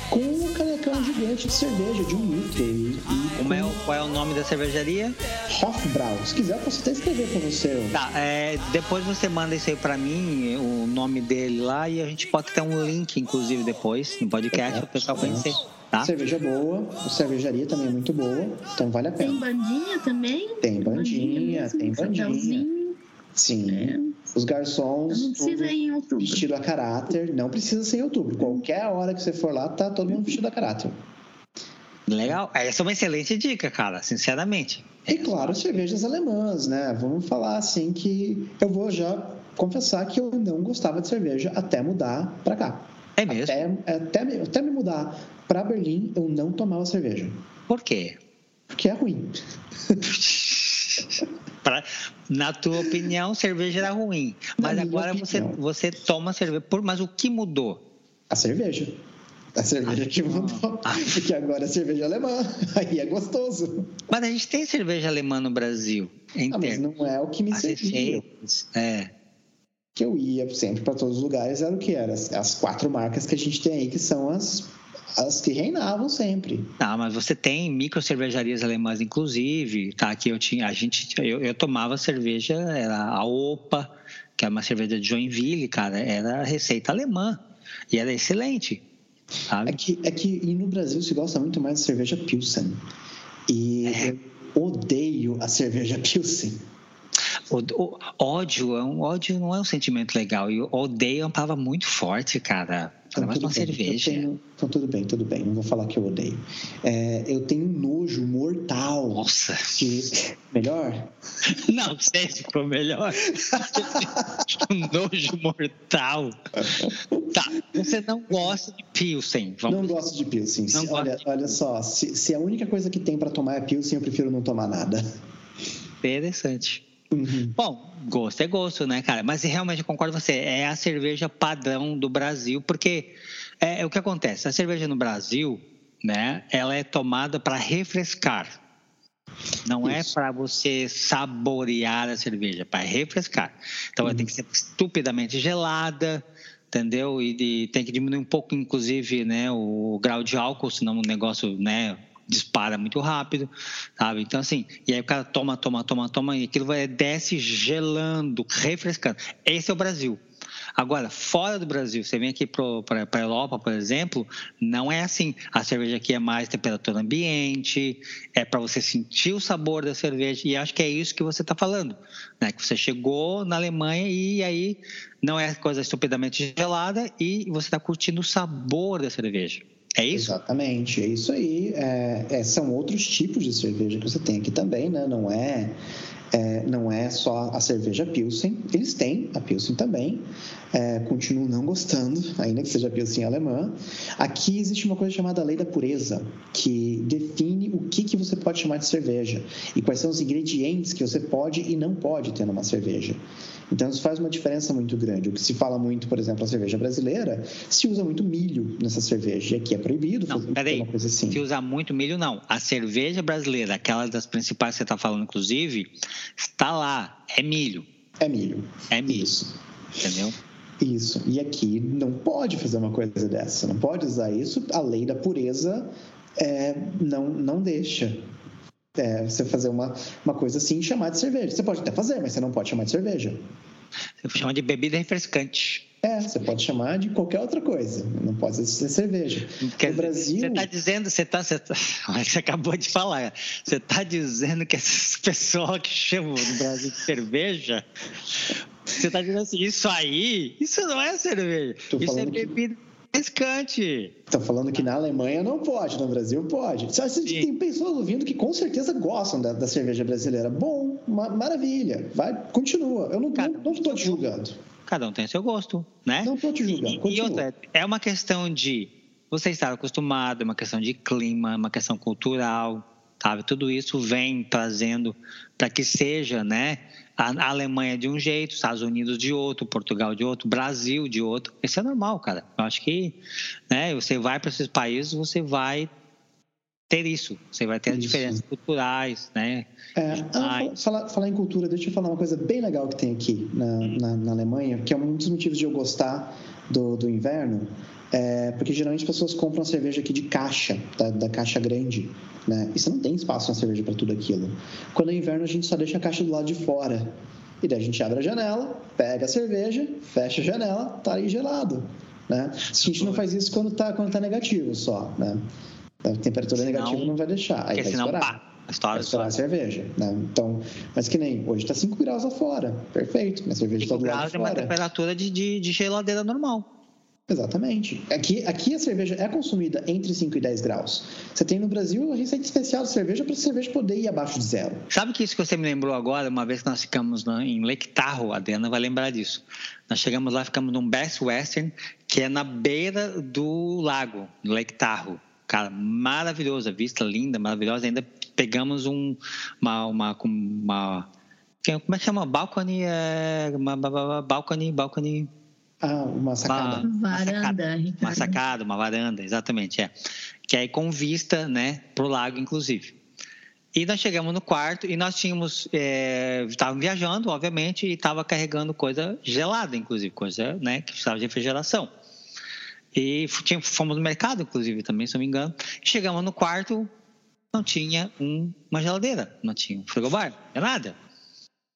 com um canecão gigante de cerveja de um litro. E, e Como é, qual é o nome da cervejaria? Hofbrau. Se quiser, eu posso até escrever para você. Tá, é, depois você manda isso aí para mim, o nome dele lá, e a gente pode ter um link, inclusive, depois no podcast, é, o pessoal conhecer. Tá? Cerveja boa, a cervejaria também é muito boa, então vale a pena. Tem bandinha também? Tem bandinha, mesmo, tem bandinha. Sim. É. Os garçons. Não precisa ir em outubro. Vestido a caráter. Não precisa ser em outubro. Qualquer hora que você for lá, tá todo mundo vestido a caráter. Legal. Essa é uma excelente dica, cara, sinceramente. E claro, cervejas alemãs, né? Vamos falar assim que eu vou já confessar que eu não gostava de cerveja até mudar para cá. É mesmo? Até, até, me- até me mudar para Berlim, eu não tomava cerveja. Por quê? Porque é ruim. Pra- na tua opinião, cerveja era ruim. Na Mas minha agora você, você toma cerveja. Por, mas o que mudou? A cerveja. A cerveja que mudou. Ah. Porque agora é cerveja alemã. Aí é gostoso. Mas a gente tem cerveja alemã no Brasil. Em Ah, mas não é o que me receitas. É. que eu ia sempre para todos os lugares era o que era as, as quatro marcas que a gente tem aí que são as as que reinavam sempre Não, mas você tem micro cervejarias alemãs, inclusive, tá? Que eu tinha, a gente, eu, eu tomava cerveja, era a Opa, que é uma cerveja de Joinville, cara, era receita alemã e era excelente, sabe? é que é que e no Brasil se gosta muito mais de cerveja Pilsen e É. eu odeio a cerveja Pilsen O, ódio é um ódio não é um sentimento legal e o odeio é uma palavra muito forte, cara. Ainda mais uma bem, cerveja. tenho- então tudo bem tudo bem não vou falar que eu odeio É, eu tenho um nojo mortal Nossa. melhor Não sei se foi melhor. um nojo mortal. Tá, você não gosta de Pilsen. Vamos não gosto de Pilsen Não olha de olha só se, se a única coisa que tem para tomar é Pilsen eu prefiro não tomar nada Interessante. Uhum. Bom, gosto é gosto, né, cara? Mas realmente eu concordo com você. É a cerveja padrão do Brasil, porque é, é o que acontece. A cerveja no Brasil, né, ela é tomada para refrescar. Não é Isso. para você saborear a cerveja, é para refrescar. Então ela tem que ser estupidamente gelada, entendeu? E de- tem que diminuir um pouco, inclusive, né, o grau de álcool, senão o negócio, né, dispara muito rápido, sabe? Então assim, e aí o cara toma, toma, toma, toma e aquilo vai desce gelando, refrescando. Esse é o Brasil. Agora, fora do Brasil, você vem aqui para a Europa, por exemplo, não é assim. A cerveja aqui é mais temperatura ambiente, é para você sentir o sabor da cerveja, e acho que é isso que você está falando. Né? Que você chegou na Alemanha e aí não é coisa estupidamente gelada e você está curtindo o sabor da cerveja. É isso? Exatamente, é isso aí. É, é, são outros tipos de cerveja que você tem aqui também, né? Não é, é, não é só a cerveja Pilsen. Eles têm a Pilsen também. É, continuo não gostando, ainda que seja Pilsen alemã. Aqui existe uma coisa chamada lei da pureza, que define o que, que você pode chamar de cerveja e quais são os ingredientes que você pode e não pode ter numa cerveja. Então isso faz uma diferença muito grande. O que se fala muito, por exemplo, a cerveja brasileira, se usa muito milho nessa cerveja. E aqui é proibido Não, fazer peraí. uma coisa assim. Se usar muito milho, não. A cerveja brasileira, aquela das principais que você está falando, inclusive, está lá. É milho. É milho. É milho. Isso. Entendeu? Isso. E aqui não pode fazer uma coisa dessa. Não pode usar isso. A lei da pureza é, não, não deixa. É, você fazer uma, uma coisa assim e chamar de cerveja. Você pode até fazer, mas você não pode chamar de cerveja. Você chama de bebida refrescante. É, você pode chamar de qualquer outra coisa. Não pode ser cerveja. Quer no Brasil. Você está dizendo, você está, você, tá, você acabou de falar, você está dizendo que essas pessoas que chamam no Brasil de cerveja, você está dizendo assim, isso aí, isso não é cerveja, Tô isso é falando que- bebida refrescante. Estão falando que na Alemanha não pode, no Brasil pode. Só se tem pessoas ouvindo que com certeza gostam da, da cerveja brasileira. Bom, ma- maravilha. Vai, continua. Eu não Cada não, não estou te julgando. Cada um tem seu gosto, né? Não estou te julgando. E, e Continua. outra, é uma questão de você estar acostumado, é uma questão de clima, é uma questão cultural, sabe? Tudo isso vem trazendo para que seja, né? A Alemanha de um jeito, Estados Unidos de outro, Portugal de outro, Brasil de outro. Isso é normal, cara. Eu acho que, né? Você vai para esses países, você vai ter isso. Você vai ter as Isso. diferenças culturais, né? É, ah, falar, falar em cultura, deixa eu falar uma coisa bem legal que tem aqui na, na, na Alemanha, que é um dos motivos de eu gostar do, do inverno, é porque geralmente as pessoas compram cerveja aqui de caixa, da, da caixa grande, né? E você não tem espaço na cerveja para tudo aquilo. Quando é inverno, a gente só deixa a caixa do lado de fora. E daí a gente abre a janela, pega a cerveja, fecha a janela, tá aí gelado, né? A gente não faz isso quando tá, quando tá negativo só, né? A temperatura senão, negativa não vai deixar. Aí vai senão. Pá, estourar a cerveja. Né? Então, mas que nem hoje está 5 graus lá fora. Perfeito. Minha cerveja está do lado graus é uma temperatura de, de, de geladeira normal. Exatamente. Aqui, aqui a cerveja é consumida entre 5 e 10 graus. Você tem no Brasil a receita especial de cerveja para a cerveja poder ir abaixo de zero. Sabe que isso que você me lembrou agora, uma vez que nós ficamos em Lake Tahoe, a Adriana vai lembrar disso. Nós chegamos lá, ficamos num Best Western, que é na beira do lago, Lake Tahoe. Cara, maravilhoso, a vista linda, maravilhosa. Ainda pegamos um, uma, uma, uma como é que chama? Balcony, é, uma, balcony, balcony ah, uma sacada. Uma varanda, uma, uma sacada, uma varanda, exatamente, é. Que aí com vista, né, pro lago, inclusive. E nós chegamos no quarto e nós tínhamos, é, estávamos viajando, obviamente, e estava carregando coisa gelada, inclusive, coisa, né, que precisava de refrigeração. E fomos no mercado, inclusive, também, se não me engano. Chegamos no quarto, não tinha um, uma geladeira, não tinha um frigobar, nada,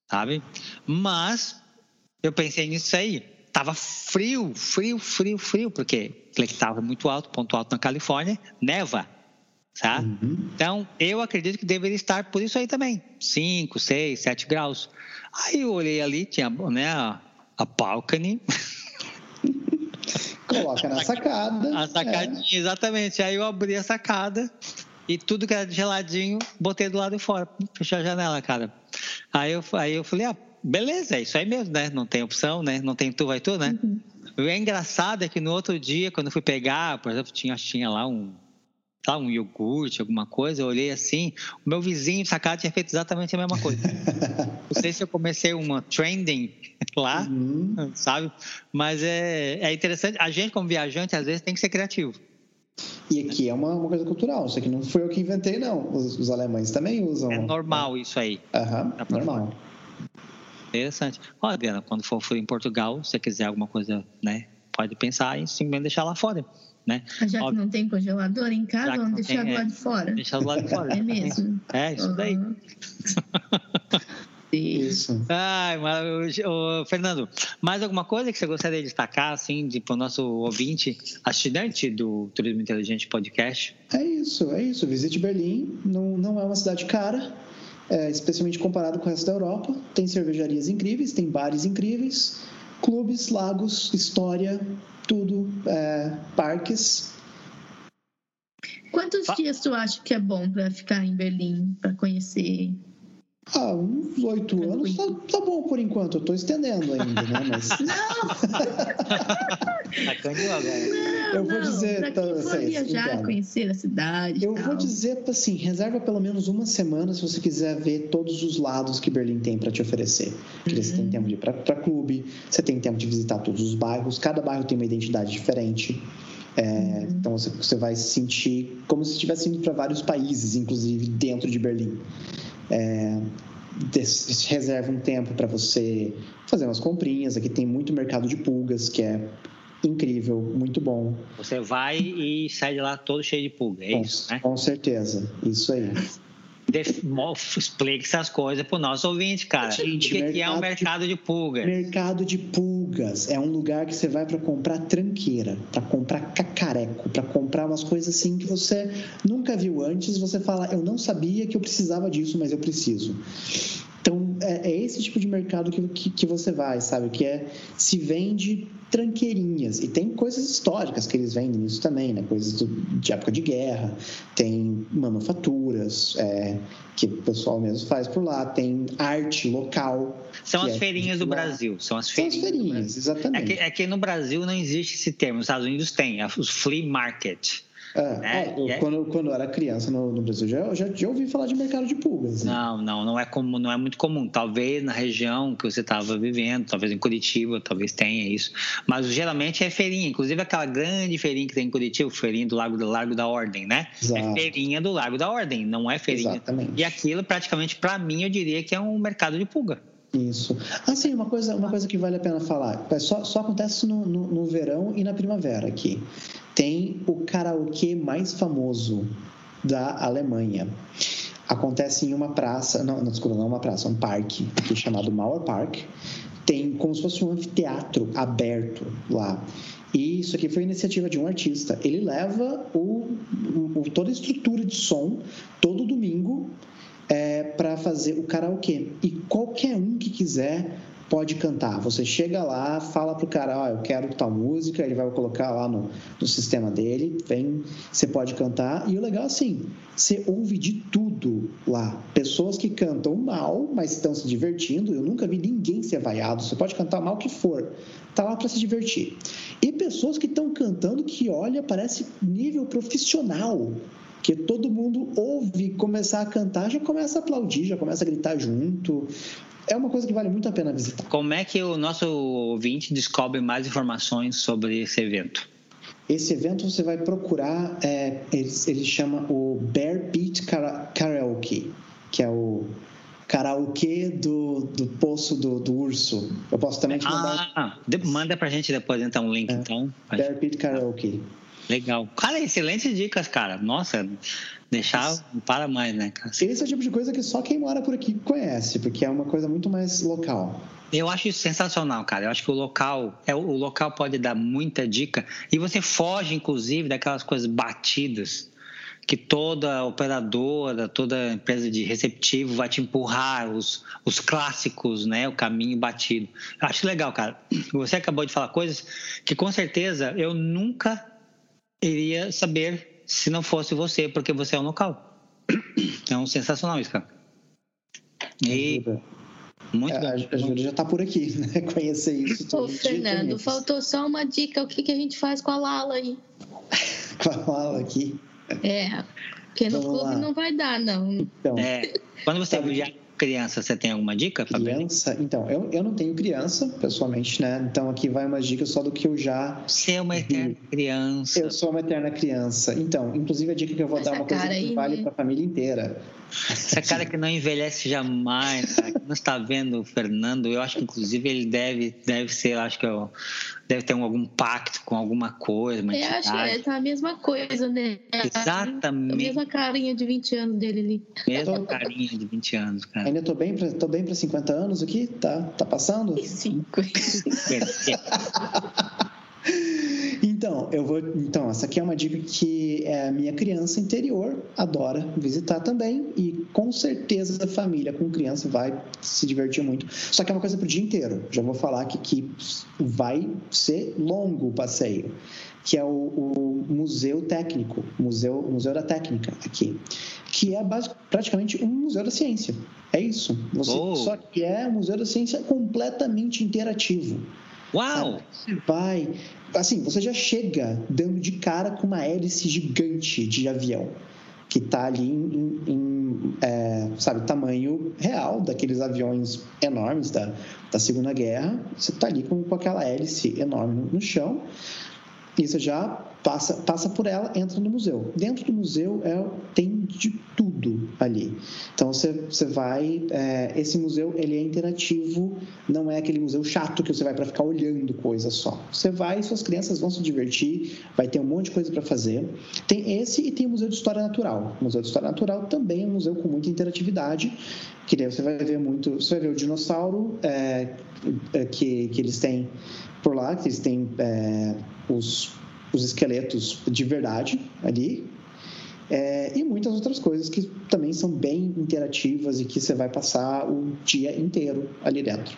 sabe? Mas eu pensei nisso aí Tava frio, frio, frio, frio, porque estava muito alto, ponto alto na Califórnia, neva, tá? Uhum. Então, eu acredito que deveria estar por isso aí também, 5, 6, 7 graus. Aí eu olhei ali, tinha né, a, a balcony. Coloca na sacada. A sacadinha, é. exatamente. Aí eu abri a sacada e tudo que era geladinho, botei do lado de fora, fechei a janela, cara. Aí eu, aí eu falei, ah, beleza, é isso aí mesmo, né? Não tem opção, né? Não tem tu, vai tu, né? Uhum. O engraçado é que no outro dia, quando eu fui pegar, por exemplo, tinha, tinha lá um, tá, um iogurte, alguma coisa, eu olhei assim, o meu vizinho sacado tinha feito exatamente a mesma coisa. Não sei se eu comecei uma trending lá, uhum. sabe? Mas é, é interessante, a gente como viajante às vezes tem que ser criativo. E aqui é uma, uma, coisa cultural, isso aqui não foi eu que inventei, não. Os, os alemães também usam. É normal isso aí. Aham, uhum, normal. Interessante. Olha, Adriana, quando for, for em Portugal, se você quiser alguma coisa, né, pode pensar em simplesmente deixar lá fora. Né? Já que não tem congelador em casa, vamos deixar tem, do lado de fora. Deixar do lado de fora. É mesmo. É, isso daí. Uhum. Isso. Ai, mas, ô, Fernando, mais alguma coisa que você gostaria de destacar, assim, para o nosso ouvinte, assinante do Turismo Inteligente Podcast? É isso, é isso. Visite Berlim. Não, não é uma cidade cara é, especialmente comparado com o resto da Europa. Tem cervejarias incríveis, tem bares incríveis, clubes, lagos, história, tudo, é, parques. Quantos dias tu acha que é bom para ficar em Berlim, para conhecer ah, uns oito anos tá, tá, bom por enquanto. Eu tô estendendo ainda, né? Mas... Não! Não, eu vou dizer. Pra quem tá, for viajar, conhecer a cidade. Eu vou dizer assim: reserva pelo menos uma semana se você quiser ver todos os lados que Berlim tem para te oferecer. Porque uhum. você tem tempo de ir para clube, você tem tempo de visitar todos os bairros, cada bairro tem uma identidade diferente. É, uhum. Então você, você vai se sentir como se estivesse indo para vários países, inclusive dentro de Berlim. É, reserva um tempo para você fazer umas comprinhas. Aqui tem muito mercado de pulgas, que é incrível, muito bom. Você vai e sai de lá todo cheio de pulga, é com, isso, né? Com certeza, isso aí explique essas coisas para o nosso ouvinte, cara. Gente, o que, que é um mercado de, de pulgas? Mercado de pulgas é um lugar que você vai para comprar tranqueira, para comprar cacareco, para comprar umas coisas assim que você nunca viu antes. Você fala, eu não sabia que eu precisava disso, mas eu preciso. É, é esse tipo de mercado que, que, que, você vai, sabe? Que é se vende tranqueirinhas. E tem coisas históricas que eles vendem isso também, né? Coisas do, de época de guerra, tem manufaturas é, que o pessoal mesmo faz por lá, tem arte local. São as é feirinhas do Brasil. São as feirinhas. São as feirinhas, exatamente. É que, é que no Brasil não existe esse termo, nos Estados Unidos tem, é os flea market. É, né? eu, é quando, quando eu era criança no, no Brasil, já, já, já, ouvi falar de mercado de pulgas. Né? Não, não, não é, comum, não é muito comum. Talvez na região que você estava vivendo, talvez em Curitiba, talvez tenha isso. Mas geralmente é feirinha, inclusive aquela grande feirinha que tem em Curitiba, feirinha do Lago do Lago da Ordem, né? É Exato. É feirinha do Lago da Ordem, não é feirinha. Exatamente. E aquilo, praticamente, para mim, eu diria que é um mercado de pulga. Isso. Assim, uma coisa, uma coisa que vale a pena falar, só, só acontece no, no, no verão e na primavera aqui tem o karaokê mais famoso da Alemanha. Acontece em uma praça, não, não desculpa, não é uma praça, é um parque aqui chamado Mauer Park, tem como se fosse um anfiteatro aberto lá. E isso aqui foi iniciativa de um artista. Ele leva o, o toda a estrutura de som todo domingo é, para fazer o karaokê. E qualquer um que quiser pode cantar. Você chega lá, fala pro cara, ó, oh, eu quero tal música, ele vai colocar lá no, no sistema dele, vem, você pode cantar. E o legal assim, você ouve de tudo lá. Pessoas que cantam mal, mas estão se divertindo. Eu nunca vi ninguém ser vaiado. Você pode cantar mal que for, tá lá para se divertir. E pessoas que estão cantando que, olha, parece nível profissional que todo mundo ouve começar a cantar, já começa a aplaudir, já começa a gritar junto é uma coisa que vale muito a pena visitar. Como é que o nosso ouvinte descobre mais informações sobre esse evento? Esse evento você vai procurar, é, ele, ele chama o Bear Beat Karaoke, que é o karaokê do, do poço do, do urso. Eu posso também te mandar. Ah, manda pra gente depois então um link, é, então. Bear Beat Karaoke. Legal. Cara, excelentes dicas, cara. Nossa, deixar não para mais, né, cara? Esse é o tipo de coisa que só quem mora por aqui conhece, porque é uma coisa muito mais local. Eu acho isso sensacional, cara. Eu acho que o local, é, o local pode dar muita dica e você foge, inclusive, daquelas coisas batidas que toda operadora, toda empresa de receptivo vai te empurrar os, os clássicos, né, o caminho batido. Eu acho legal, cara. Você acabou de falar coisas que com certeza eu nunca iria saber se não fosse você, porque você é um local. Então, sensacional isso, cara. E muito é, A Júlia já está por aqui, né? Conhecer isso. Ô, Fernando, faltou só uma dica. O que, que a gente faz com a Lala aí? com a Lala aqui? É, porque no Vamos clube lá. não vai dar, não. Então, é, quando você já criança, você tem alguma dica? Criança? Então, eu, eu não tenho criança, pessoalmente, né? Então aqui vai umas dicas só do que eu já. Você é uma eterna vi. criança. Eu sou uma eterna criança. Então, inclusive a dica que eu vou Essa dar é uma coisa que aí, vale né? para a família inteira. Essa cara que não envelhece jamais, cara, que não está vendo o Fernando, eu acho que inclusive ele deve, deve ser, acho que eu, deve ter algum pacto com alguma coisa. Uma eu acho que é tá a mesma coisa, né? Exatamente. A mesma carinha de 20 anos dele ali. Mesma carinha de 20 anos, cara. Ainda tô bem para tô bem para 50 anos aqui? Tá, tá passando? 5. Então, eu vou. Então, essa aqui é uma dica que é, a minha criança interior adora visitar também. E com certeza a família com criança vai se divertir muito. Só que é uma coisa para o dia inteiro. Já vou falar que, que vai ser longo o passeio. Que é o, o Museu Técnico, Museu, Museu da Técnica aqui. Que é basic, praticamente um museu da ciência. É isso. Você, oh. Só que é um museu da ciência completamente interativo. Uau! Você vai. Assim, você já chega dando de cara com uma hélice gigante de avião que está ali em, em é, sabe, tamanho real daqueles aviões enormes da, da Segunda Guerra. Você está ali com, com aquela hélice enorme no, no chão você já passa, passa por ela, entra no museu. Dentro do museu é, tem de tudo ali. Então você, você vai, é, esse museu ele é interativo, não é aquele museu chato que você vai para ficar olhando coisa só. Você vai e suas crianças vão se divertir, vai ter um monte de coisa para fazer. Tem esse e tem o Museu de História Natural. O Museu de História Natural também é um museu com muita interatividade, que daí você vai ver muito, você vai ver o dinossauro é, é que, que eles têm por lá, que eles têm é, os, os esqueletos de verdade ali, é, e muitas outras coisas que também são bem interativas e que você vai passar o dia inteiro ali dentro.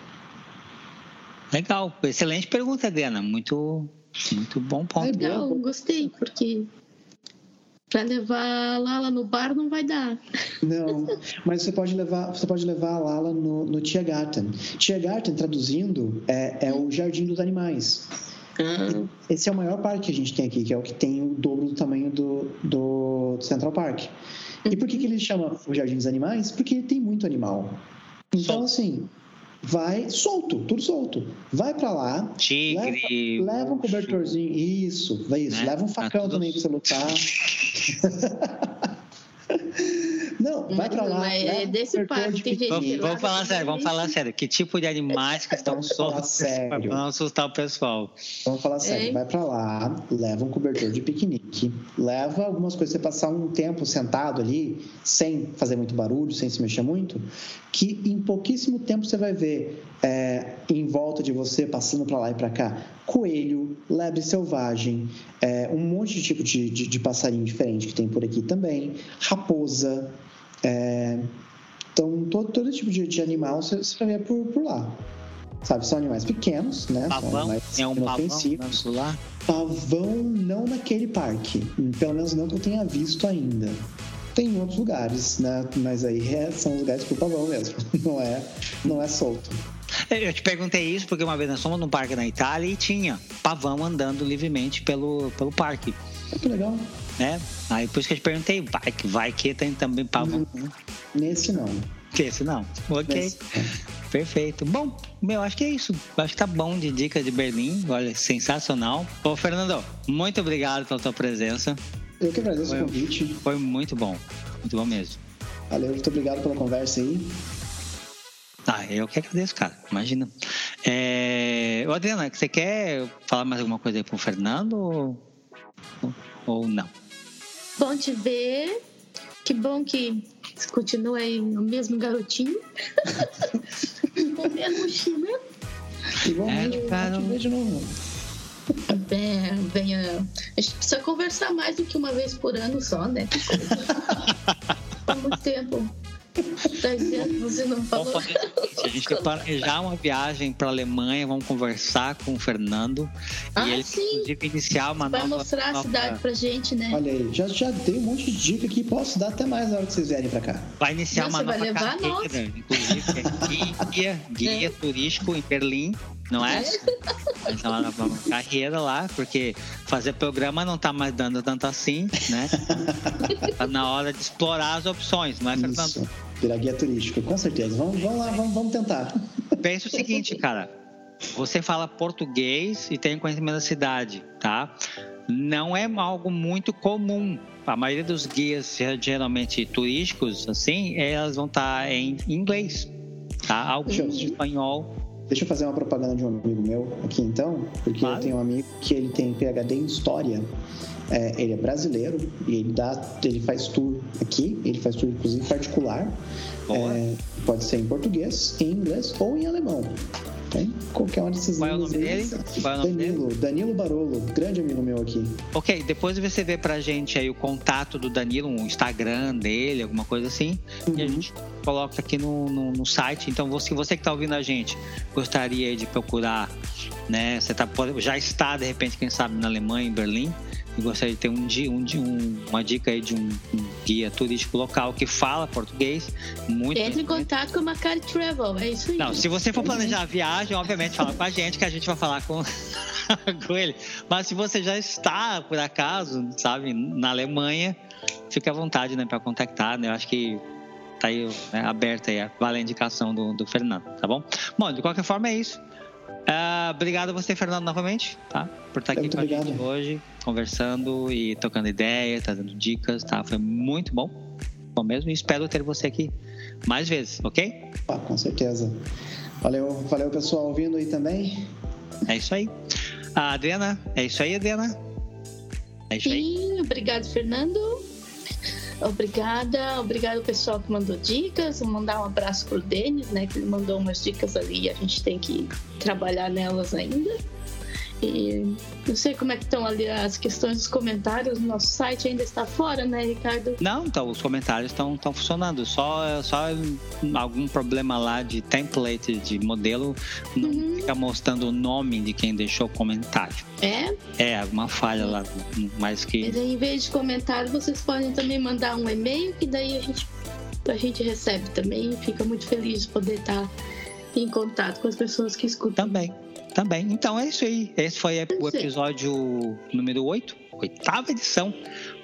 Legal, excelente pergunta, Diana. Muito, muito bom ponto. Legal, gostei, porque para levar a Lala no bar não vai dar. Não, mas você pode levar, você pode levar a Lala no, no Tiergarten. Tiergarten, traduzindo, é, é o Jardim dos Animais. Esse é o maior parque que a gente tem aqui, que é o que tem o dobro do tamanho do, do Central Park. E por que, que ele chama o Jardim dos Animais? Porque tem muito animal. Então, assim, vai solto, tudo solto. Vai para lá. Tigre. Leva, leva um cobertorzinho. Isso, vai isso. Né? Leva um facão tá também para você lutar. Não, vai pra lá. É, leva é desse parque, de tem gente lá Vamos falar sério, vamos falar sério. Que tipo de animais que estão Vamos soltos sério. para não assustar o pessoal? Vamos falar sério, vai pra lá, leva um cobertor de piquenique, leva algumas coisas, você passar um tempo sentado ali, sem fazer muito barulho, sem se mexer muito, que em pouquíssimo tempo você vai ver é, em volta de você, passando pra lá e pra cá, coelho, lebre selvagem, é, um monte de tipo de, de, de passarinho diferente que tem por aqui também, raposa, é, então todo, todo tipo de, de animal você, você vai ver por, por lá. Sabe, são animais pequenos, né? São Pavão? É um pavão lá? Pavão não naquele parque. Pelo menos não que eu tenha visto ainda. Tem em outros lugares, né? Mas aí é- são lugares pro pavão mesmo. Não é, não é solto. Eu te perguntei isso porque uma vez nós fomos num parque na Itália e tinha pavão andando livremente pelo, pelo parque, Ah, Que legal. né? Aí por isso que eu te perguntei, vai que, vai que tem também pavão. Nesse não. Esse não. Ok. Nesse. Perfeito. Bom, meu, acho que é isso. Acho que tá bom de dica de Berlim. Olha, sensacional. Ô, Fernando, muito obrigado pela tua presença. Eu que agradeço Foi- o convite. Foi muito bom. Muito bom mesmo. Valeu, muito obrigado pela conversa aí. Ah, eu que agradeço, cara. Imagina. É... Ô, Adriana, você quer falar mais alguma coisa aí pro Fernando ou, ou não? Bom te ver. Que bom que você continua aí no mesmo garotinho. Com mesmo China. Igualmente, É, cara. te ver de novo. É, venha. A gente precisa conversar mais do que uma vez por ano só, né? Há muito tempo. Tá dizendo, você não falou. Vamos fazer a gente vai planejar uma viagem para Alemanha, vamos conversar com o Fernando Ah, e ele sim. iniciar uma Vai nova, mostrar a nova- cidade pra gente, né? Olha aí, já, já dei um monte de dica aqui. Posso dar até mais na hora que vocês vierem pra cá. vai iniciar Nossa, uma vai nova levar carreira, inclusive que é guia, guia turístico em Berlim, não é? Vai iniciar uma nova carreira lá, porque fazer programa não tá mais dando tanto assim, né? Tá na hora de explorar as opções, não é, Fernando? Isso. Virar guia turístico, com certeza. Vamos, vamos lá, vamos, vamos tentar. Pensa o seguinte, cara. Você fala português e tem conhecimento da cidade, tá? Não é algo muito comum. A maioria dos guias, geralmente turísticos, assim, elas vão estar em inglês, tá? Alguns eu- em espanhol. Deixa eu fazer uma propaganda de um amigo meu aqui então, porque Claro. eu tenho um amigo que ele tem PhD em História. É, ele é brasileiro e ele dá, ele faz tour aqui, ele faz tour inclusive particular. É, pode ser em português, em inglês ou em alemão. Qualquer uma dessas Qual é o línguas nome dele? Qual é o nome Danilo, Danilo Barolo, grande amigo meu aqui. Ok, depois você vê pra gente aí o contato do Danilo, um Instagram dele, alguma coisa assim, e a Uhum. gente coloca aqui no, no, no site. Então, você, você que está ouvindo a gente, gostaria de procurar, né? Você tá, já está, de repente, quem sabe, na Alemanha, em Berlim, e gostaria de ter um, um, um- uma dica aí de um, um guia turístico local que fala português, muito Entre em contato com a Macari Travel, é isso aí. não, se você for planejar a viagem, obviamente fala com a gente que a gente vai falar com, com ele. Mas se você já está, por acaso, sabe, na Alemanha, fique à vontade, né, para contactar, né? Eu acho que tá aí né, aberta aí, vale a indicação do, do Fernando, tá bom? Bom, de qualquer forma é isso. Ah, obrigado a você, Fernando, novamente, tá? Por estar aqui Muito com a gente obrigado. hoje, conversando e tocando ideia, trazendo dicas, tá? Foi muito bom. Bom mesmo, e espero ter você aqui mais vezes, ok? Ah, com certeza. Valeu, valeu pessoal ouvindo aí também. É isso aí. A Adriana, é isso aí, Adriana? É isso aí. Sim, obrigado, Fernando. Obrigada, obrigado pessoal que mandou dicas. Vou mandar um abraço pro Denis, né? Que ele mandou umas dicas ali e a gente tem que trabalhar nelas ainda. E não sei como é que estão ali as questões dos comentários. Nosso site ainda está fora, né, Ricardo? Não, então, os comentários estão funcionando. Só, só algum problema lá de template de modelo não Uhum. fica mostrando o nome de quem deixou o comentário. É, É, uma falha lá, mas que. mas em vez de comentário, vocês podem também mandar um e-mail que daí a gente, a gente recebe também e fica muito feliz de poder estar em contato com as pessoas que escutam. Também, também. Então é isso aí. Esse foi o Sim. episódio número 8, oitava edição,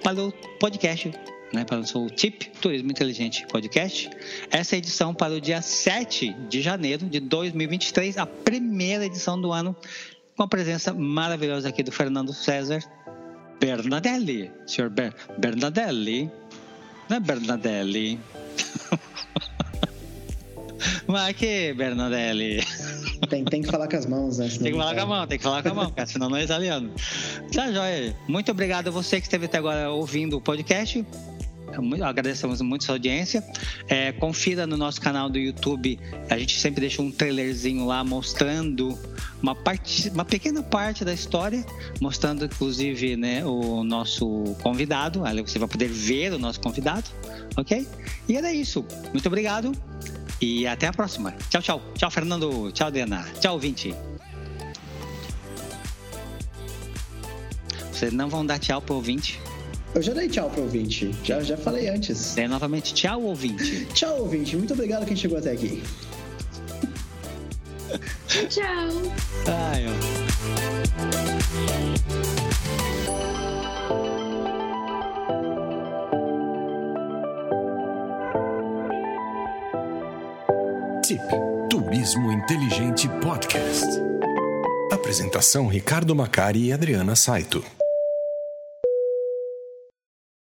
para o podcast, né? Para o seu TIP, Turismo Inteligente Podcast. Essa é edição para o dia 7 de janeiro de 2023, a primeira edição do ano, com a presença maravilhosa aqui do Fernando César Bernadelli. Senhor Ber Bernadelli. Não é Bernadelli. Mas que Bernadelli? Tem, tem que falar com as mãos, né? Tem que falar com a mão, tem que falar com a mão, cara, senão não é italiano. Tá, joia. Muito obrigado a você que esteve até agora ouvindo o podcast. Agradecemos muito sua audiência. É, confira no nosso canal do YouTube. A gente sempre deixa um trailerzinho lá mostrando uma, parte, uma pequena parte da história, mostrando inclusive né, o nosso convidado. Ali você vai poder ver o nosso convidado, ok? E era isso. Muito obrigado e até a próxima. Tchau, tchau. Tchau, Fernando. Tchau, Diana. Tchau, ouvinte. Vocês não vão dar tchau pro ouvinte? Eu já dei tchau pro ouvinte. Já, já falei antes. É novamente tchau, ouvinte. tchau, ouvinte. Muito obrigado quem chegou até aqui. Tchau. Ai, ó. Turismo Inteligente Podcast. Apresentação Ricardo Macari e Adriana Saito.